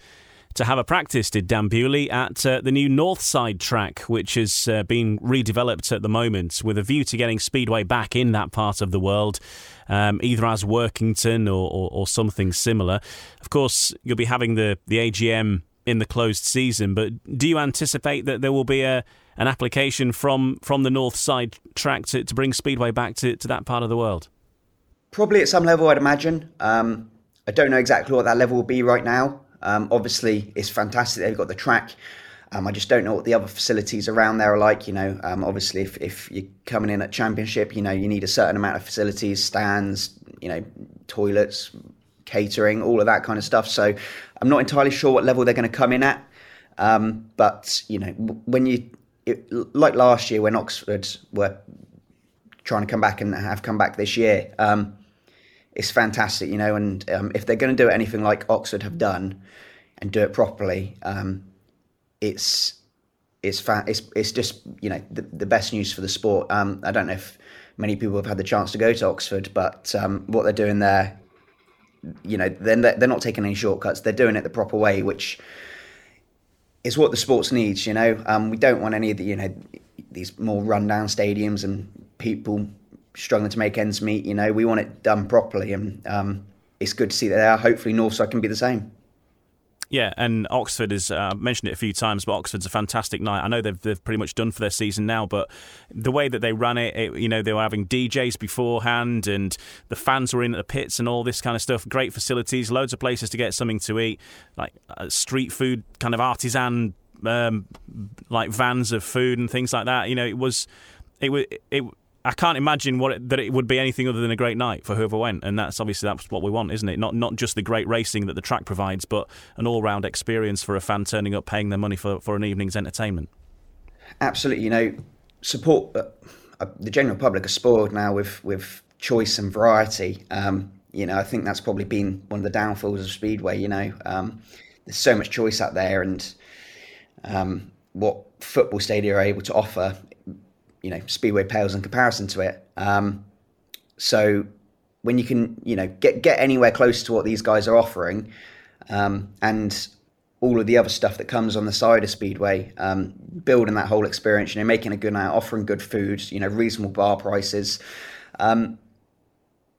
to have a practice, did Dan Bewley, at uh, the new Northside track, which has uh, been redeveloped at the moment with a view to getting Speedway back in that part of the world, um, either as Workington or, or, or, something similar. Of course, you'll be having the, the AGM in the closed season, but do you anticipate that there will be a an application from, from the Northside track to, to bring Speedway back to, to that part of the world? Probably at some level, I'd imagine. Um, I don't know exactly what that level will be right now. Um, obviously, it's fantastic they've got the track. Um, I just don't know what the other facilities around there are like. You know, um, obviously, if, if you're coming in at championship, you know, you need a certain amount of facilities, stands, you know, toilets, catering, all of that kind of stuff. So I'm not entirely sure what level they're going to come in at. Um, but you know, when you it, like last year when Oxford were trying to come back and have come back this year. Um, it's fantastic, you know. And um, if they're going to do anything like Oxford have done and do it properly, um, it's it's fa- it's it's just you know the, the best news for the sport. Um, I don't know if many people have had the chance to go to Oxford, but um, what they're doing there, you know, they're they're not taking any shortcuts. They're doing it the proper way, which is what the sports needs. You know, um, we don't want any of the you know these more rundown stadiums and people struggling to make ends meet. You know, we want it done properly, and um, it's good to see that there. Hopefully, Northside can be the same. Yeah, and Oxford is, uh, mentioned it a few times, but Oxford's a fantastic night. I know they've, they've pretty much done for their season now, but the way that they ran it, it, you know, they were having DJs beforehand and the fans were in at the pits and all this kind of stuff. Great facilities, loads of places to get something to eat, like uh, street food, kind of artisan, um, like vans of food and things like that. You know, it was, it was, it, I can't imagine what it, that it would be anything other than a great night for whoever went, and that's obviously that's what we want, isn't it? Not not just the great racing that the track provides, but an all round experience for a fan turning up, paying their money for for an evening's entertainment. Absolutely, you know, support uh, uh, the general public are spoiled now with with choice and variety. Um, you know, I think that's probably been one of the downfalls of Speedway. You know, um, there's so much choice out there, and um, what football stadia are able to offer you know Speedway pales in comparison to it. Um, so when you can you know get get anywhere close to what these guys are offering, um, and all of the other stuff that comes on the side of Speedway, um, building that whole experience, you know, making a good night, offering good food, you know, reasonable bar prices. Um,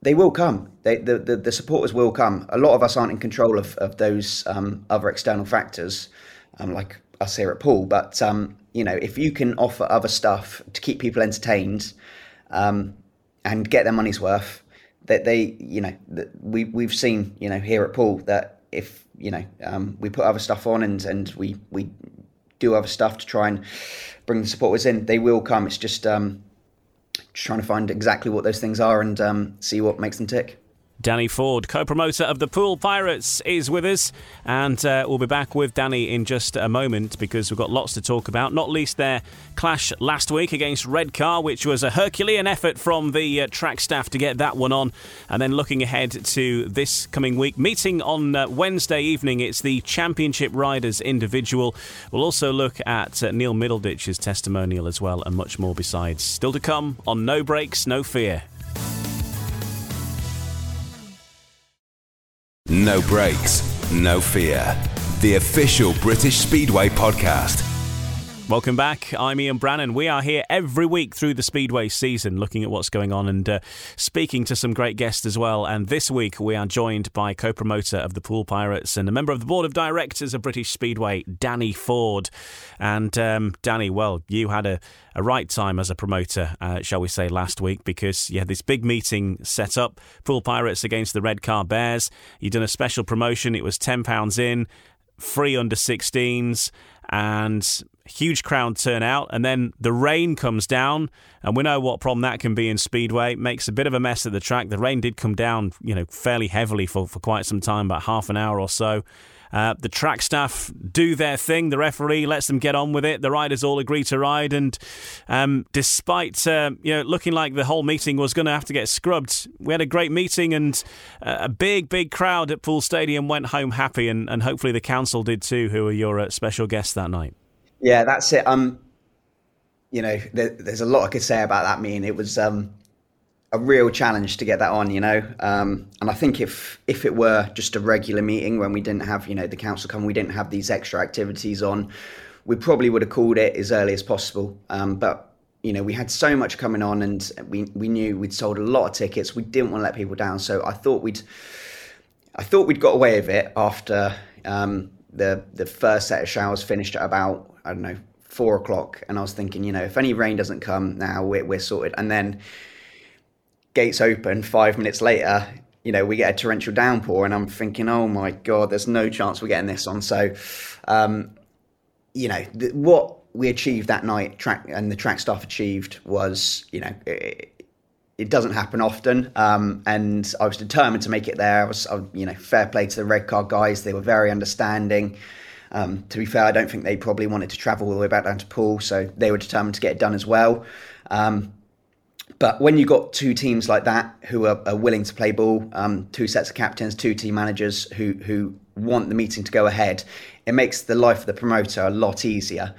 they will come. They, the, the, the supporters will come. A lot of us aren't in control of, of those um, other external factors, um, like us here at Poole. But um, you know, if you can offer other stuff to keep people entertained um, and get their money's worth, that they, you know, we we've seen, you know, here at Poole that if you know um, we put other stuff on and and we we do other stuff to try and bring the supporters in, they will come. It's just um, trying to find exactly what those things are and um, see what makes them tick. Danny Ford, co promoter of the Poole Pirates, is with us. And uh, we'll be back with Danny in just a moment because we've got lots to talk about, not least their clash last week against Redcar, which was a Herculean effort from the uh, track staff to get that one on. And then looking ahead to this coming week, meeting on uh, Wednesday evening, it's the Championship Riders individual. We'll also look at uh, Neil Middleditch's testimonial as well, and much more besides. Still to come on No Brakes, No Fear. No brakes, no fear. The official British Speedway podcast. Welcome back. I'm Ian Brannan. We are here every week through the Speedway season, looking at what's going on and uh, speaking to some great guests as well. And this week we are joined by co-promoter of the Poole Pirates and a member of the board of directors of British Speedway, Danny Ford. And um, Danny, well, you had a, a right time as a promoter, uh, shall we say, last week because you had this big meeting set up, Poole Pirates against the Redcar Bears. You'd done a special promotion. It was ten pounds in, free under 16s and huge crowd turnout, and then the rain comes down, and we know what problem that can be in Speedway. It makes a bit of a mess at the track. The rain did come down, you know, fairly heavily for, for quite some time, about half an hour or so. Uh, the track staff do their thing. The referee lets them get on with it. The riders all agree to ride, and um, despite uh, you know looking like the whole meeting was going to have to get scrubbed, we had a great meeting, and uh, a big, big crowd at Poole Stadium went home happy, and, and hopefully the council did too, who were your uh, special guests that night. Yeah, that's it. Um, you know, there, there's a lot I could say about that meeting. It was um, a real challenge to get that on, you know. Um, and I think if if it were just a regular meeting when we didn't have, you know, the council come, we didn't have these extra activities on, we probably would have called it as early as possible. Um, but you know, we had so much coming on, and we we knew we'd sold a lot of tickets. We didn't want to let people down, so I thought we'd I thought we'd got away with it after um, the the first set of showers finished at about I don't know, four o'clock. And I was thinking, you know, if any rain doesn't come now, we're, we're sorted. And then gates open five minutes later, you know, we get a torrential downpour. And I'm thinking, oh my God, there's no chance we're getting this on. So, um, you know, th- what we achieved that night, track and the track staff achieved was, you know, it, it doesn't happen often. Um, and I was determined to make it there. I was, I, you know, fair play to the Redcar guys. They were very understanding. Um, to be fair, I don't think they probably wanted to travel all the way back down to Poole, so they were determined to get it done as well. Um, but when you got two teams like that who are, are willing to play ball, um, two sets of captains, two team managers who who want the meeting to go ahead, it makes the life of the promoter a lot easier.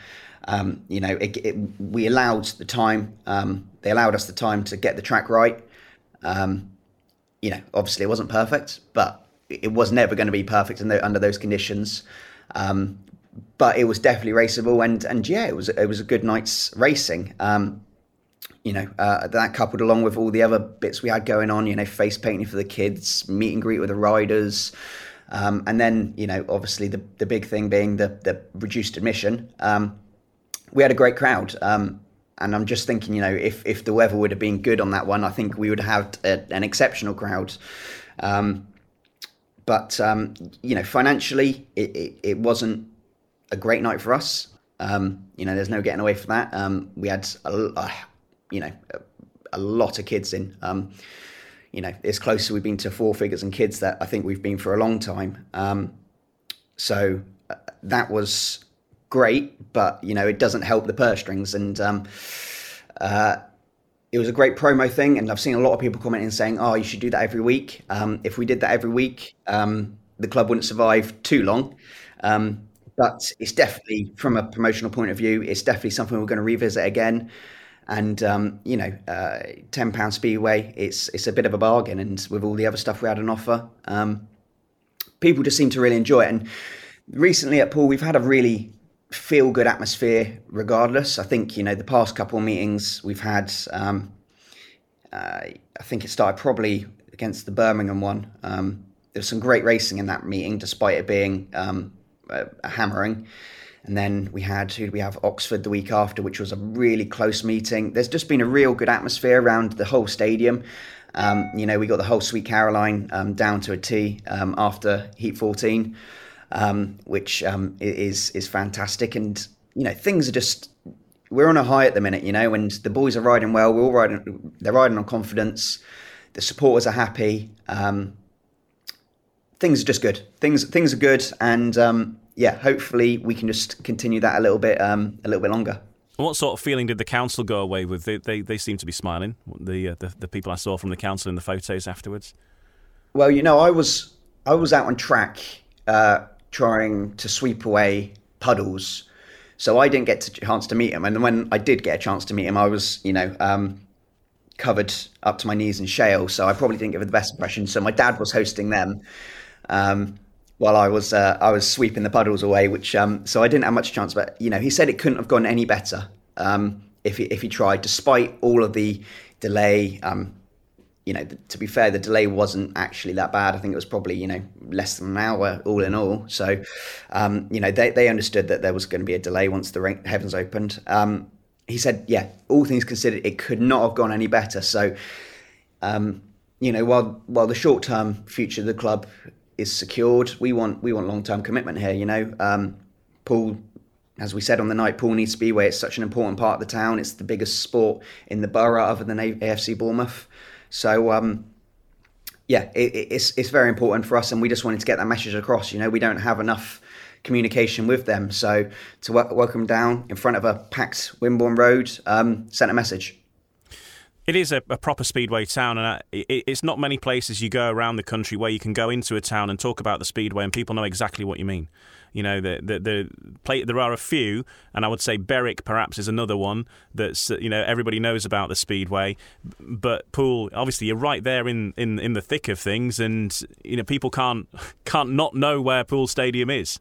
Um, you know, it, it, we allowed the time. Um, they allowed us the time to get the track right. Um, you know, obviously it wasn't perfect, but it was never going to be perfect under those conditions. Um, but it was definitely raceable, and and yeah, it was it was a good night's racing. Um, you know, uh, that coupled along with all the other bits we had going on, you know, face painting for the kids, meet and greet with the riders, um, and then you know, obviously the the big thing being the the reduced admission. Um, we had a great crowd. Um, and I'm just thinking, you know, if, if the weather would have been good on that one, I think we would have had a, an exceptional crowd. Um, but um, you know, financially, it, it, it, wasn't a great night for us. Um, you know, there's no getting away from that. Um, we had, a, a, you know, a, a, lot of kids in. Um, you know, it's closer we've been to four figures and kids that I think we've been for a long time. Um, so uh, that was great, but you know, it doesn't help the purse strings. And um, uh, it was a great promo thing, and I've seen a lot of people commenting saying, "Oh, you should do that every week." Um, if we did that every week, um, the club wouldn't survive too long. Um, but it's definitely, from a promotional point of view, it's definitely something we're going to revisit again. And um, you know, uh, ten pound speedway, it's it's a bit of a bargain, and with all the other stuff we had on offer, um, people just seem to really enjoy it. And recently at Poole, we've had a really feel good atmosphere regardless. I think, you know, the past couple of meetings we've had, um, uh, I think it started probably against the Birmingham one. Um, there was some great racing in that meeting, despite it being um, a, a, hammering. And then we had, who we have? Oxford the week after, which was a really close meeting. There's just been a real good atmosphere around the whole stadium. Um, you know, we got the whole Sweet Caroline um, down to a T um, after Heat 14 um, which um, is is fantastic. And you know, things are just we're on a high at the minute, you know, and the boys are riding well. We're all riding; they're riding on confidence. The supporters are happy. Um, things are just good. Things things are good, and um, yeah, hopefully we can just continue that a little bit um, a little bit longer. What sort of feeling did the council go away with? They they, they seem to be smiling. The, uh, the the people I saw from the council in the photos afterwards. Well, you know, I was I was out on track uh, trying to sweep away puddles. So I didn't get a chance to meet him. And when I did get a chance to meet him, I was, you know, um, covered up to my knees in shale. So I probably didn't give it the best impression. So my dad was hosting them. Um, while I was uh, I was sweeping the puddles away, which um, so I didn't have much chance. But you know, he said it couldn't have gone any better um, if he, if he tried, despite all of the delay. Um, you know, to be fair, the delay wasn't actually that bad. I think it was probably, you know, less than an hour all in all. So, um, you know, they, they understood that there was going to be a delay once the heavens opened. Um, he said, yeah, all things considered, it could not have gone any better. So, um, you know, while while the short term future of the club is secured, we want we want long term commitment here. You know, um, Poole as we said on the night, Poole Needs Speedway it's such an important part of the town. It's the biggest sport in the borough other than AFC Bournemouth. So um, yeah, it, it's it's very important for us, and we just wanted to get that message across. You know, we don't have enough communication with them, so to w- welcome down in front of a packed Wimborne Road um, sent a message. It is a, a, proper speedway town, and it's not many places you go around the country where you can go into a town and talk about the speedway, and people know exactly what you mean. You know, the, the, the play, there are a few, and I would say Berwick perhaps is another one that's you know everybody knows about the speedway, but Poole obviously you're right there in, in, in the thick of things, and you know people can't can't not know where Poole Stadium is.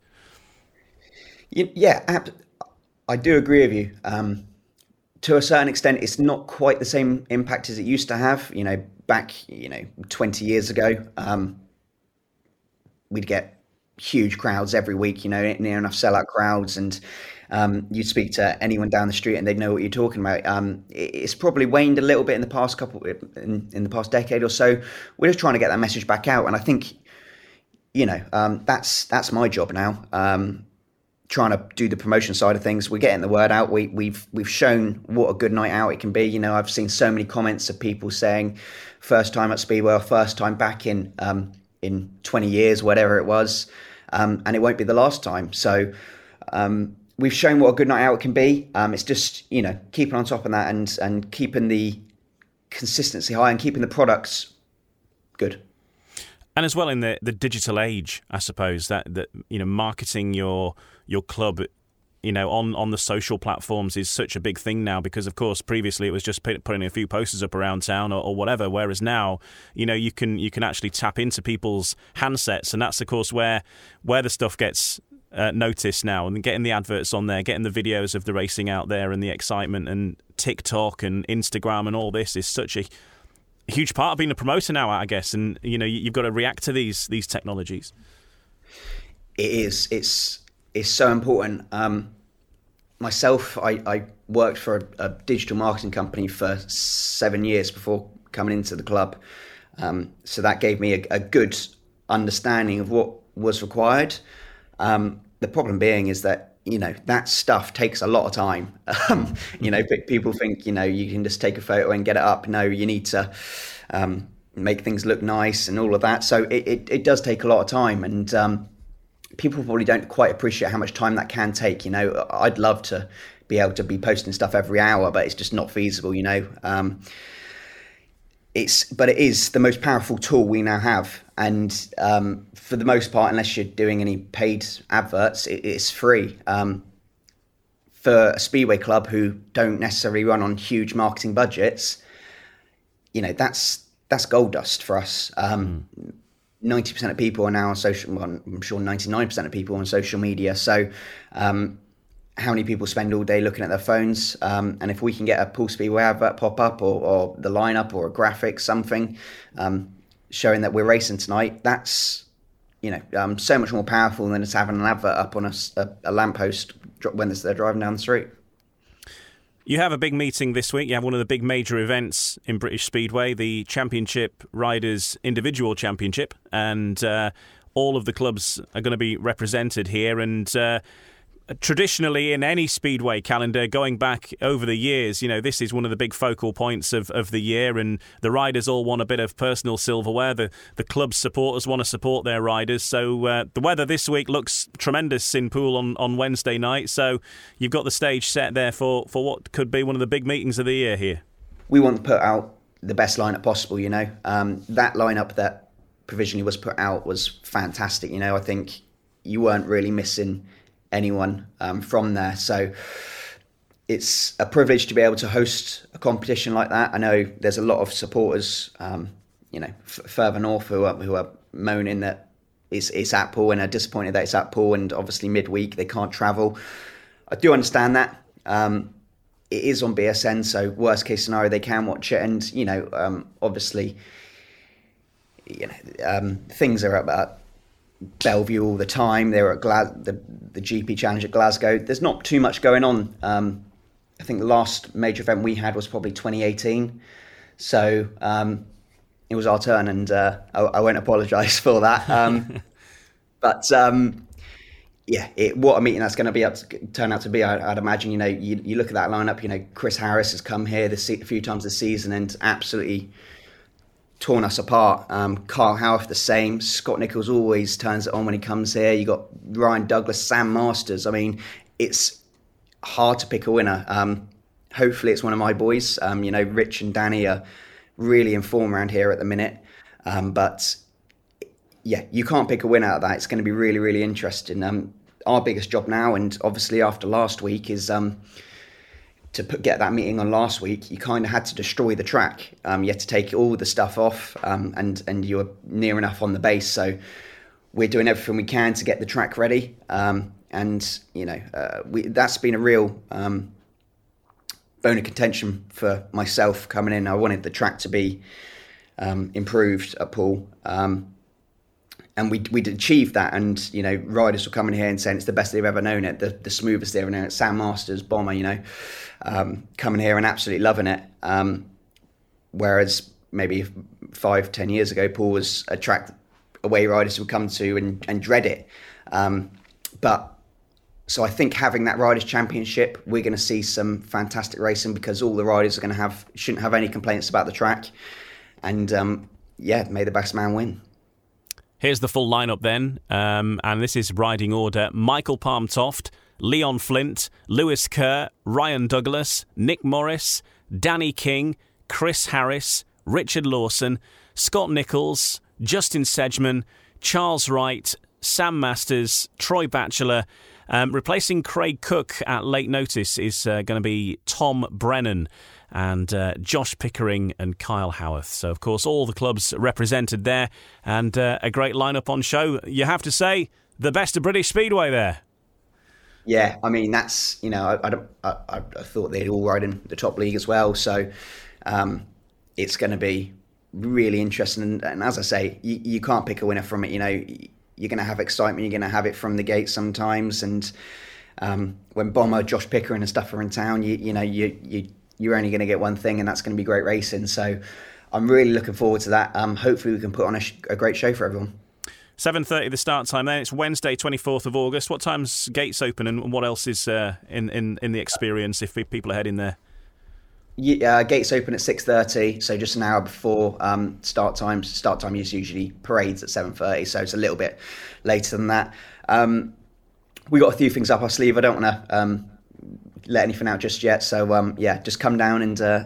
Yeah, I do agree with you. Um, to a certain extent, it's not quite the same impact as it used to have. You know, back you know 20 years ago, um, we'd get huge crowds every week, you know, near enough sellout crowds. And um, you'd speak to anyone down the street and they'd know what you're talking about. Um, it's probably waned a little bit in the past couple, in, in, the past decade or so. We're just trying to get that message back out. And I think, you know, um, that's, that's my job now. Um, trying to do the promotion side of things. We're getting the word out. We, we've, we've shown what a good night out it can be. You know, I've seen so many comments of people saying first time at Speedway or first time back in, um, in 20 years, whatever it was um, and it won't be the last time. So um, we've shown what a good night out can be. Um, it's just you know keeping on top of that and and keeping the consistency high and keeping the products good. And as well in the, the digital age, I suppose that that you know marketing your your club you know, on, on the social platforms is such a big thing now because, of course, previously it was just putting a few posters up around town or, or, whatever. Whereas now, you know, you can you can actually tap into people's handsets, and that's of course where where the stuff gets uh, noticed now, and getting the adverts on there, getting the videos of the racing out there, and the excitement, and TikTok and Instagram and all this is such a huge part of being a promoter now, I guess. And you know, you've got to react to these these technologies. It is. It's is so important. Um, myself, I, I, worked for a, a, digital marketing company for seven years before coming into the club. Um, so that gave me a, a, good understanding of what was required. Um, the problem being is that you know that stuff takes a lot of time. Um, you know, people think you know you can just take a photo and get it up. No, you need to um, make things look nice and all of that. So it, it, it does take a lot of time and um, people probably don't quite appreciate how much time that can take. You know, I'd love to be able to be posting stuff every hour, but it's just not feasible. You know, um, it's but it is the most powerful tool we now have, and um, for the most part, unless you're doing any paid adverts, it, it's free. Um, for a speedway club who don't necessarily run on huge marketing budgets, you know that's that's gold dust for us. Um, mm 90% of people are now on social, well, I'm sure 99% of people on social media. So, um, how many people spend all day looking at their phones? Um, and if we can get a Poole Speedway advert pop up or, or the lineup or a graphic, something um, showing that we're racing tonight, that's you know um, so much more powerful than just having an advert up on a, a, a lamppost when they're driving down the street. You have a big meeting this week. You have one of the big major events in British Speedway, the Championship Riders Individual Championship, and uh, all of the clubs are going to be represented here. And uh, traditionally in any speedway calendar going back over the years you know this is one of the big focal points of, of the year and the riders all want a bit of personal silverware. The the club supporters want to support their riders. So uh, the weather this week looks tremendous in Poole on, on Wednesday night. So you've got the stage set there for, for what could be one of the big meetings of the year here. We want to put out the best lineup possible you know. Um, that lineup that provisionally was put out was fantastic you know. I think you weren't really missing anyone um, from there. So it's a privilege to be able to host a competition like that. I know there's a lot of supporters, um, you know, f- further north who are, who are moaning that it's, it's at Poole and are disappointed that it's at Poole and obviously midweek they can't travel. I do understand that. Um, it is on BSN, so worst case scenario they can watch it, and you know, um, obviously, you know, um, things are about Belle Vue all the time. They were at Gla- the, the GP Challenge at Glasgow. There's not too much going on. Um, I think the last major event we had was probably 2018. So um, it was our turn, and uh, I, I, won't apologise for that. Um, but um, yeah, it, what a meeting that's going to be up to, turn out to be. I, would imagine. You know, you, you, look at that lineup. You know, Chris Harris has come here this, a few times this season and absolutely torn us apart. Um, Kyle Howarth the same. Scott Nicholls always turns it on when he comes here. You got Ryan Douglas, Sam Masters. I mean, it's hard to pick a winner. Um, hopefully, it's one of my boys. Um, you know, Rich and Danny are really in form around here at the minute. Um, but yeah, you can't pick a winner out of that. It's going to be really, really interesting. Um, our biggest job now, and obviously after last week, is um, to put, get that meeting on last week, you kind of had to destroy the track. Um, you had to take all the stuff off, um, and and you were near enough on the base. So we're doing everything we can to get the track ready. Um, and you know, uh, we, that's been a real um, bone of contention for myself coming in. I wanted the track to be um, improved at Poole. Um, and we we'd achieved that, and you know, riders were coming here and saying it's the best they've ever known it, the, the smoothest they've ever known it. Sam Masters, bomber, you know, um, coming here and absolutely loving it. Um, whereas maybe five, ten years ago, Poole was a track away riders would come to and, and dread it. Um, but so I think having that riders championship, we're going to see some fantastic racing because all the riders are going to have shouldn't have any complaints about the track, and um, yeah, may the best man win. Here's the full lineup then, um, and this is riding order: Michael Palm Toft, Leon Flint, Lewis Kerr, Ryan Douglas, Nick Morris, Danny King, Chris Harris, Richard Lawson, Scott Nicholls, Justin Sedgman, Charles Wright, Sam Masters, Troy Batchelor. Um, replacing Craig Cook at late notice is uh, going to be Tom Brennan and uh, Josh Pickering and Kyle Howarth. So, of course, all the clubs represented there and uh, a great lineup on show. You have to say, the best of British Speedway there. Yeah, I mean that's you know I, I, I, I thought they'd all ride in the top league as well, so um, it's going to be really interesting. And, and as I say, you, you, can't pick a winner from it. You know, you're going to have excitement. You're going to have it from the gate sometimes. And um, when Bomber, Josh Pickering, and stuff are in town, you you know you you you're only going to get one thing, and that's going to be great racing. So I'm really looking forward to that. Um, hopefully, we can put on a, sh- a great show for everyone. 7.30 the start time then. It's Wednesday, 24th of August. What time's gates open and what else is uh, in, in, in the experience if people are heading there? Yeah, uh, gates open at 6.30, so just an hour before um, start time. Start time is usually parades at 7.30, so it's a little bit later than that. Um, we got a few things up our sleeve. I don't want to um, let anything out just yet. So, um, yeah, just come down and uh,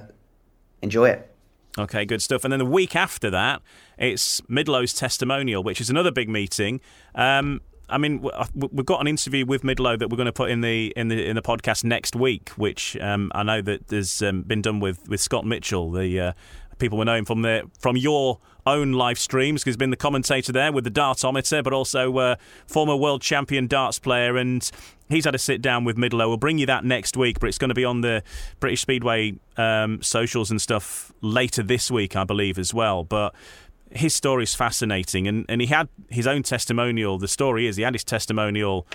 enjoy it. Okay, good stuff. And then the week after that, it's Midlow's testimonial, which is another big meeting. Um, I mean, we've got an interview with Midlow that we're going to put in the in the in the podcast next week, which um, I know that has um, been done with, with Scott Mitchell, the uh, people we know him from the from your own live streams he's been the commentator there with the dartometer, but also uh, former world champion darts player, and he's had a sit down with Midlow. We'll bring you that next week, but it's going to be on the British Speedway um, socials and stuff later this week, I believe, as well. But his story is fascinating, and, and he had his own testimonial. The story is he had his testimonial.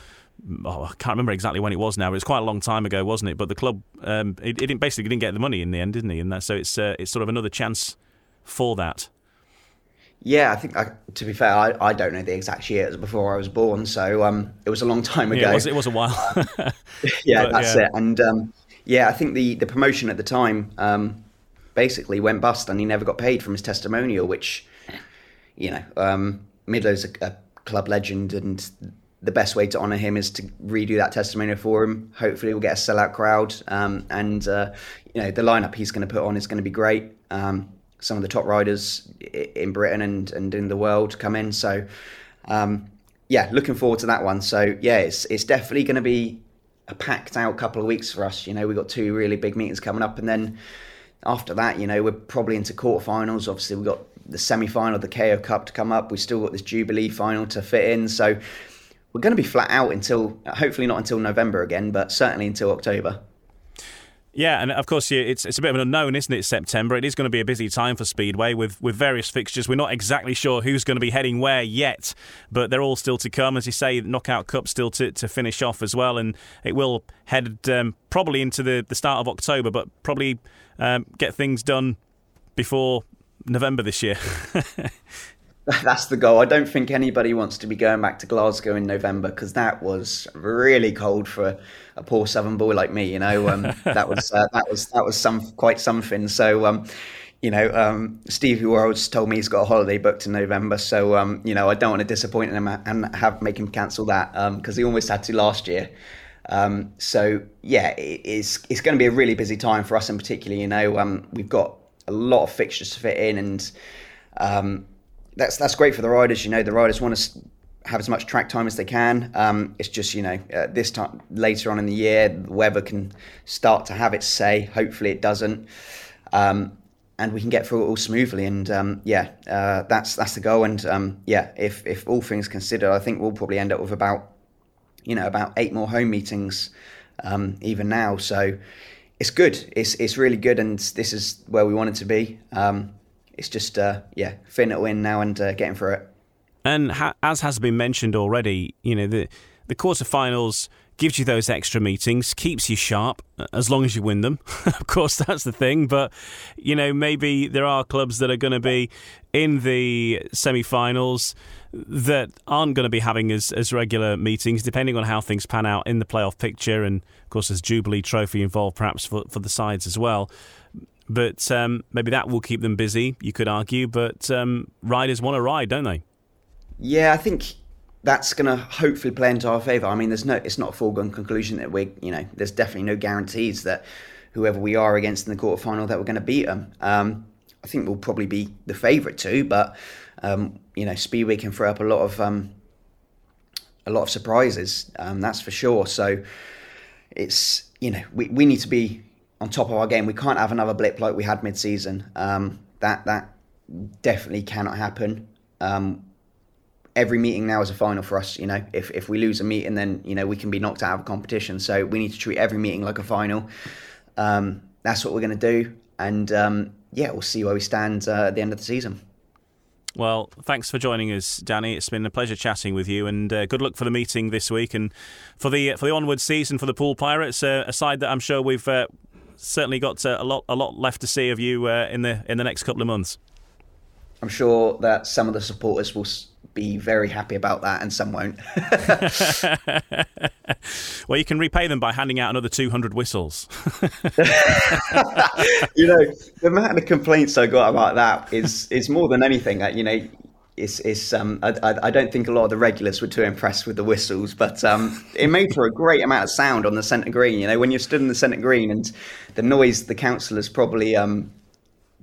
Oh, I can't remember exactly when it was now, but it was quite a long time ago, wasn't it? But the club, um, it, it didn't, basically didn't get the money in the end, didn't he? And that, so it's uh, it's sort of another chance for that. Yeah, I think I, to be fair, I, I don't know the exact year. It was before I was born, so um, it was a long time ago. Yeah, it was, it was a while. yeah, but, that's yeah. it. And um, yeah, I think the the promotion at the time um, basically went bust, and he never got paid from his testimonial, which you know, um, Midlow's a, a club legend, and the best way to honour him is to redo that testimonial for him. Hopefully, we'll get a sellout crowd, um, and uh, you know, the lineup he's going to put on is going to be great. Um, some of the top riders in Britain and, and in the world come in. So, um, yeah, looking forward to that one. So, yeah, it's it's definitely going to be a packed out couple of weeks for us. You know, we've got two really big meetings coming up, and then after that, you know, we're probably into quarterfinals. Obviously, we've got the semi final the KO Cup to come up. We've still got this Jubilee final to fit in. So, we're going to be flat out until hopefully not until November again, but certainly until October. Yeah, and of course, it's it's a bit of an unknown, isn't it? September. It is going to be a busy time for Speedway with with various fixtures. We're not exactly sure who's going to be heading where yet, but they're all still to come. As you say, Knockout Cup still to, to finish off as well, and it will head um, probably into the, the start of October, but probably um, get things done before November this year. That's the goal. I don't think anybody wants to be going back to Glasgow in November because that was really cold for a poor Southern boy like me. You know, um, that was uh, that was that was some quite something. So, um, you know, um, Stevie Worrells told me he's got a holiday booked in November. So, um, you know, I don't want to disappoint him and have make him cancel that because um, he almost had to last year. Um, so, yeah, it, it's it's going to be a really busy time for us in particular. You know, we've got a lot of fixtures to fit in and that's that's great for the riders. You know, the riders want to have as much track time as they can. Um, it's just you know uh, this time later on in the year, the weather can start to have its say. Hopefully, it doesn't, um, and we can get through it all smoothly. And um, yeah, uh, that's that's the goal. And um, yeah, if if all things considered, I think we'll probably end up with about you know about eight more home meetings um, even now. So it's good. It's it's really good, and this is where we want it to be. Um, it's just uh, yeah, fitting it in now and uh, getting through it. And ha- as has been mentioned already, you know the the quarterfinals gives you those extra meetings, keeps you sharp uh, as long as you win them. of course, that's the thing. But you know, maybe there are clubs that are going to be in the semi-finals that aren't going to be having as, as regular meetings, depending on how things pan out in the playoff picture. And of course, there's Jubilee Trophy involved, perhaps for for the sides as well. But um, maybe that will keep them busy, you could argue. But um, riders want to ride, don't they? Yeah, I think that's going to hopefully play into our favour. I mean, there's no, it's not a foregone conclusion that we're, you know, there's definitely no guarantees that whoever we are against in the quarterfinal that we're going to beat them. Um, I think we'll probably be the favourite too, but um, you know, Speedway can throw up a lot of um, a lot of surprises. Um, that's for sure. So it's you know we, we need to be on top of our game. We can't have another blip like we had mid season. Um, that that definitely cannot happen. Um, every meeting now is a final for us. You know, if if we lose a meeting, then you know we can be knocked out of a competition. So we need to treat every meeting like a final. Um, that's what we're going to do, and um, yeah, we'll see where we stand uh, at the end of the season. Well, thanks for joining us, Danny. It's been a pleasure chatting with you, and uh, good luck for the meeting this week and for the for the onward season for the Poole Pirates. Uh, a side that I'm sure we've uh, certainly got uh, a lot a lot left to see of you uh, in the in the next couple of months. I'm sure that some of the supporters will be very happy about that, and some won't. well, you can repay them by handing out another 200 whistles. you know, the amount of complaints I got about that is is more than anything. That you know, it's, it's um, I, I, don't think a lot of the regulars were too impressed with the whistles, but um, it made for a great amount of sound on the centre green. You know, when you're stood in the centre green and the noise the councillors probably um,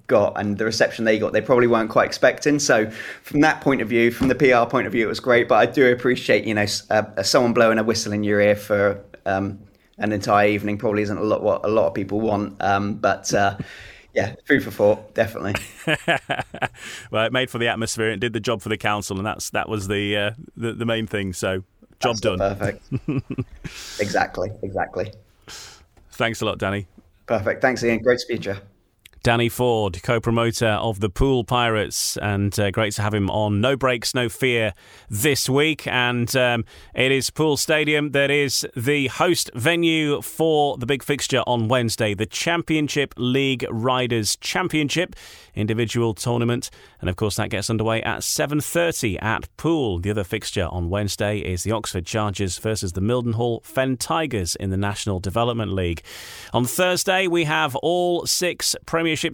got and the reception they got, they probably weren't quite expecting. So from that point of view, from the PR point of view, it was great. But I do appreciate, you know, uh, someone blowing a whistle in your ear for um, an entire evening probably isn't a lot what a lot of people want. Um, but uh, yeah, food for thought, definitely. well, it made for the atmosphere. It did the job for the council, and that's that was the uh, the, the, main thing. So job that's done. Perfect. exactly. Exactly. Thanks a lot, Danny. Perfect. Thanks, Ian. Great speech. Danny Ford, co promoter of the Poole Pirates, and uh, great to have him on No Brakes, No Fear this week. And um, it is Poole Stadium that is the host venue for the big fixture on Wednesday, the Championship League Riders Championship individual tournament. And of course, that gets underway at 7.30 at Poole. The other fixture on Wednesday is the Oxford Chargers versus the Mildenhall Fen Tigers in the National Development League. On Thursday, we have all six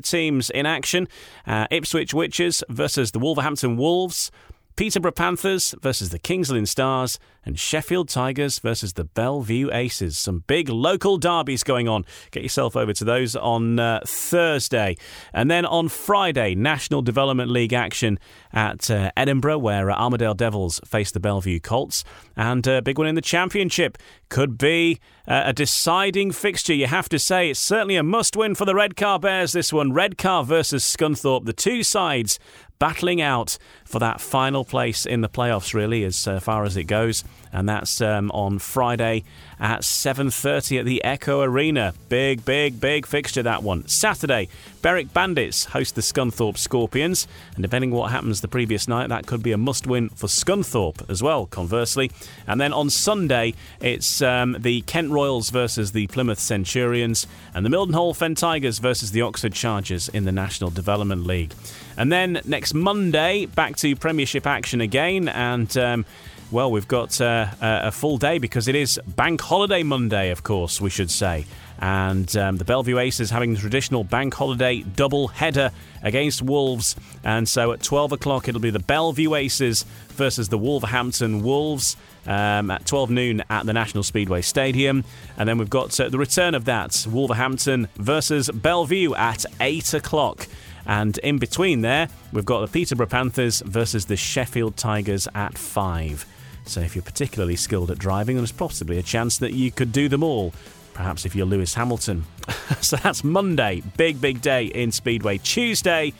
Teams in action. Uh, Ipswich Witches versus the Wolverhampton Wolves. Peterborough Panthers versus the King's Lynn Stars, and Sheffield Tigers versus the Belle Vue Aces. Some big local derbies going on. Get yourself over to those on uh, Thursday. And then on Friday, National Development League action at uh, Edinburgh, where uh, Armadale Devils face the Belle Vue Colts. And a uh, big one in the Championship. Could be uh, a deciding fixture, you have to say. It's certainly a must win for the Redcar Bears, this one. Redcar versus Scunthorpe. The two sides battling out for that final place in the playoffs, really, as uh, far as it goes. And that's um, on Friday at 7.30 at the Echo Arena. Big, big, big fixture, that one. Saturday, Berwick Bandits host the Scunthorpe Scorpions. And depending what happens the previous night, that could be a must-win for Scunthorpe as well, conversely. And then on Sunday, it's um, the Kent Royals versus the Plymouth Centurions and the Mildenhall Fen Tigers versus the Oxford Chargers in the National Development League. And then next Monday, back to Premiership action again, and um, well, we've got uh, a full day because it is Bank Holiday Monday, of course, we should say. And um, the Belle Vue Aces having the traditional bank holiday double header against Wolves. And so at 12 o'clock, it'll be the Belle Vue Aces versus the Wolverhampton Wolves. Um, at 12 noon at the National Speedway Stadium. And then we've got uh, the return of that Wolverhampton versus Belle Vue at 8 o'clock. And in between there, we've got the Peterborough Panthers versus the Sheffield Tigers at 5. So if you're particularly skilled at driving, there's possibly a chance that you could do them all. Perhaps if you're Lewis Hamilton. so that's Monday, big, big day in Speedway. Tuesday,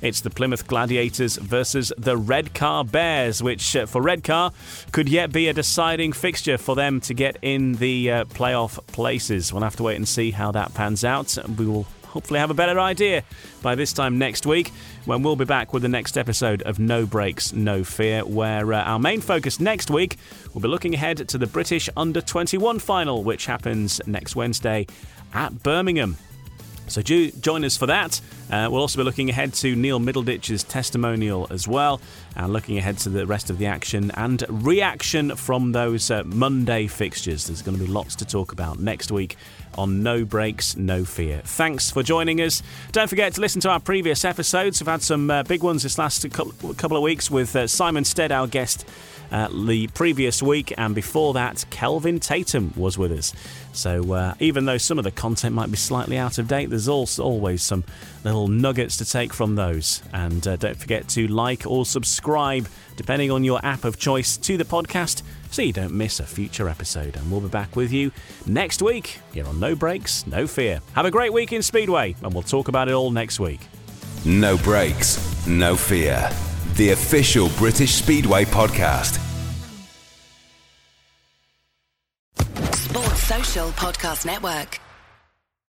it's the Plymouth Gladiators versus the Redcar Bears, which uh, for Redcar could yet be a deciding fixture for them to get in the uh, playoff places. We'll have to wait and see how that pans out. We will hopefully have a better idea by this time next week when we'll be back with the next episode of No Brakes, No Fear, where uh, our main focus next week will be looking ahead to the British Under 21 final, which happens next Wednesday at Birmingham. So do join us for that. Uh, we'll also be looking ahead to Neil Middleditch's testimonial as well, and looking ahead to the rest of the action and reaction from those uh, Monday fixtures. There's going to be lots to talk about next week on No Brakes, No Fear. Thanks for joining us. Don't forget to listen to our previous episodes. We've had some uh, big ones this last couple of weeks with uh, Simon Stead, our guest uh, the previous week, and before that, Kelvin Tatum was with us. So uh, even though some of the content might be slightly out of date, there's also always some little nuggets to take from those. And uh, don't forget to like or subscribe, depending on your app of choice, to the podcast so you don't miss a future episode. And we'll be back with you next week here on No Brakes, No Fear. Have a great week in Speedway, and we'll talk about it all next week. No Brakes, No Fear the official British Speedway podcast. Sports Social Podcast Network.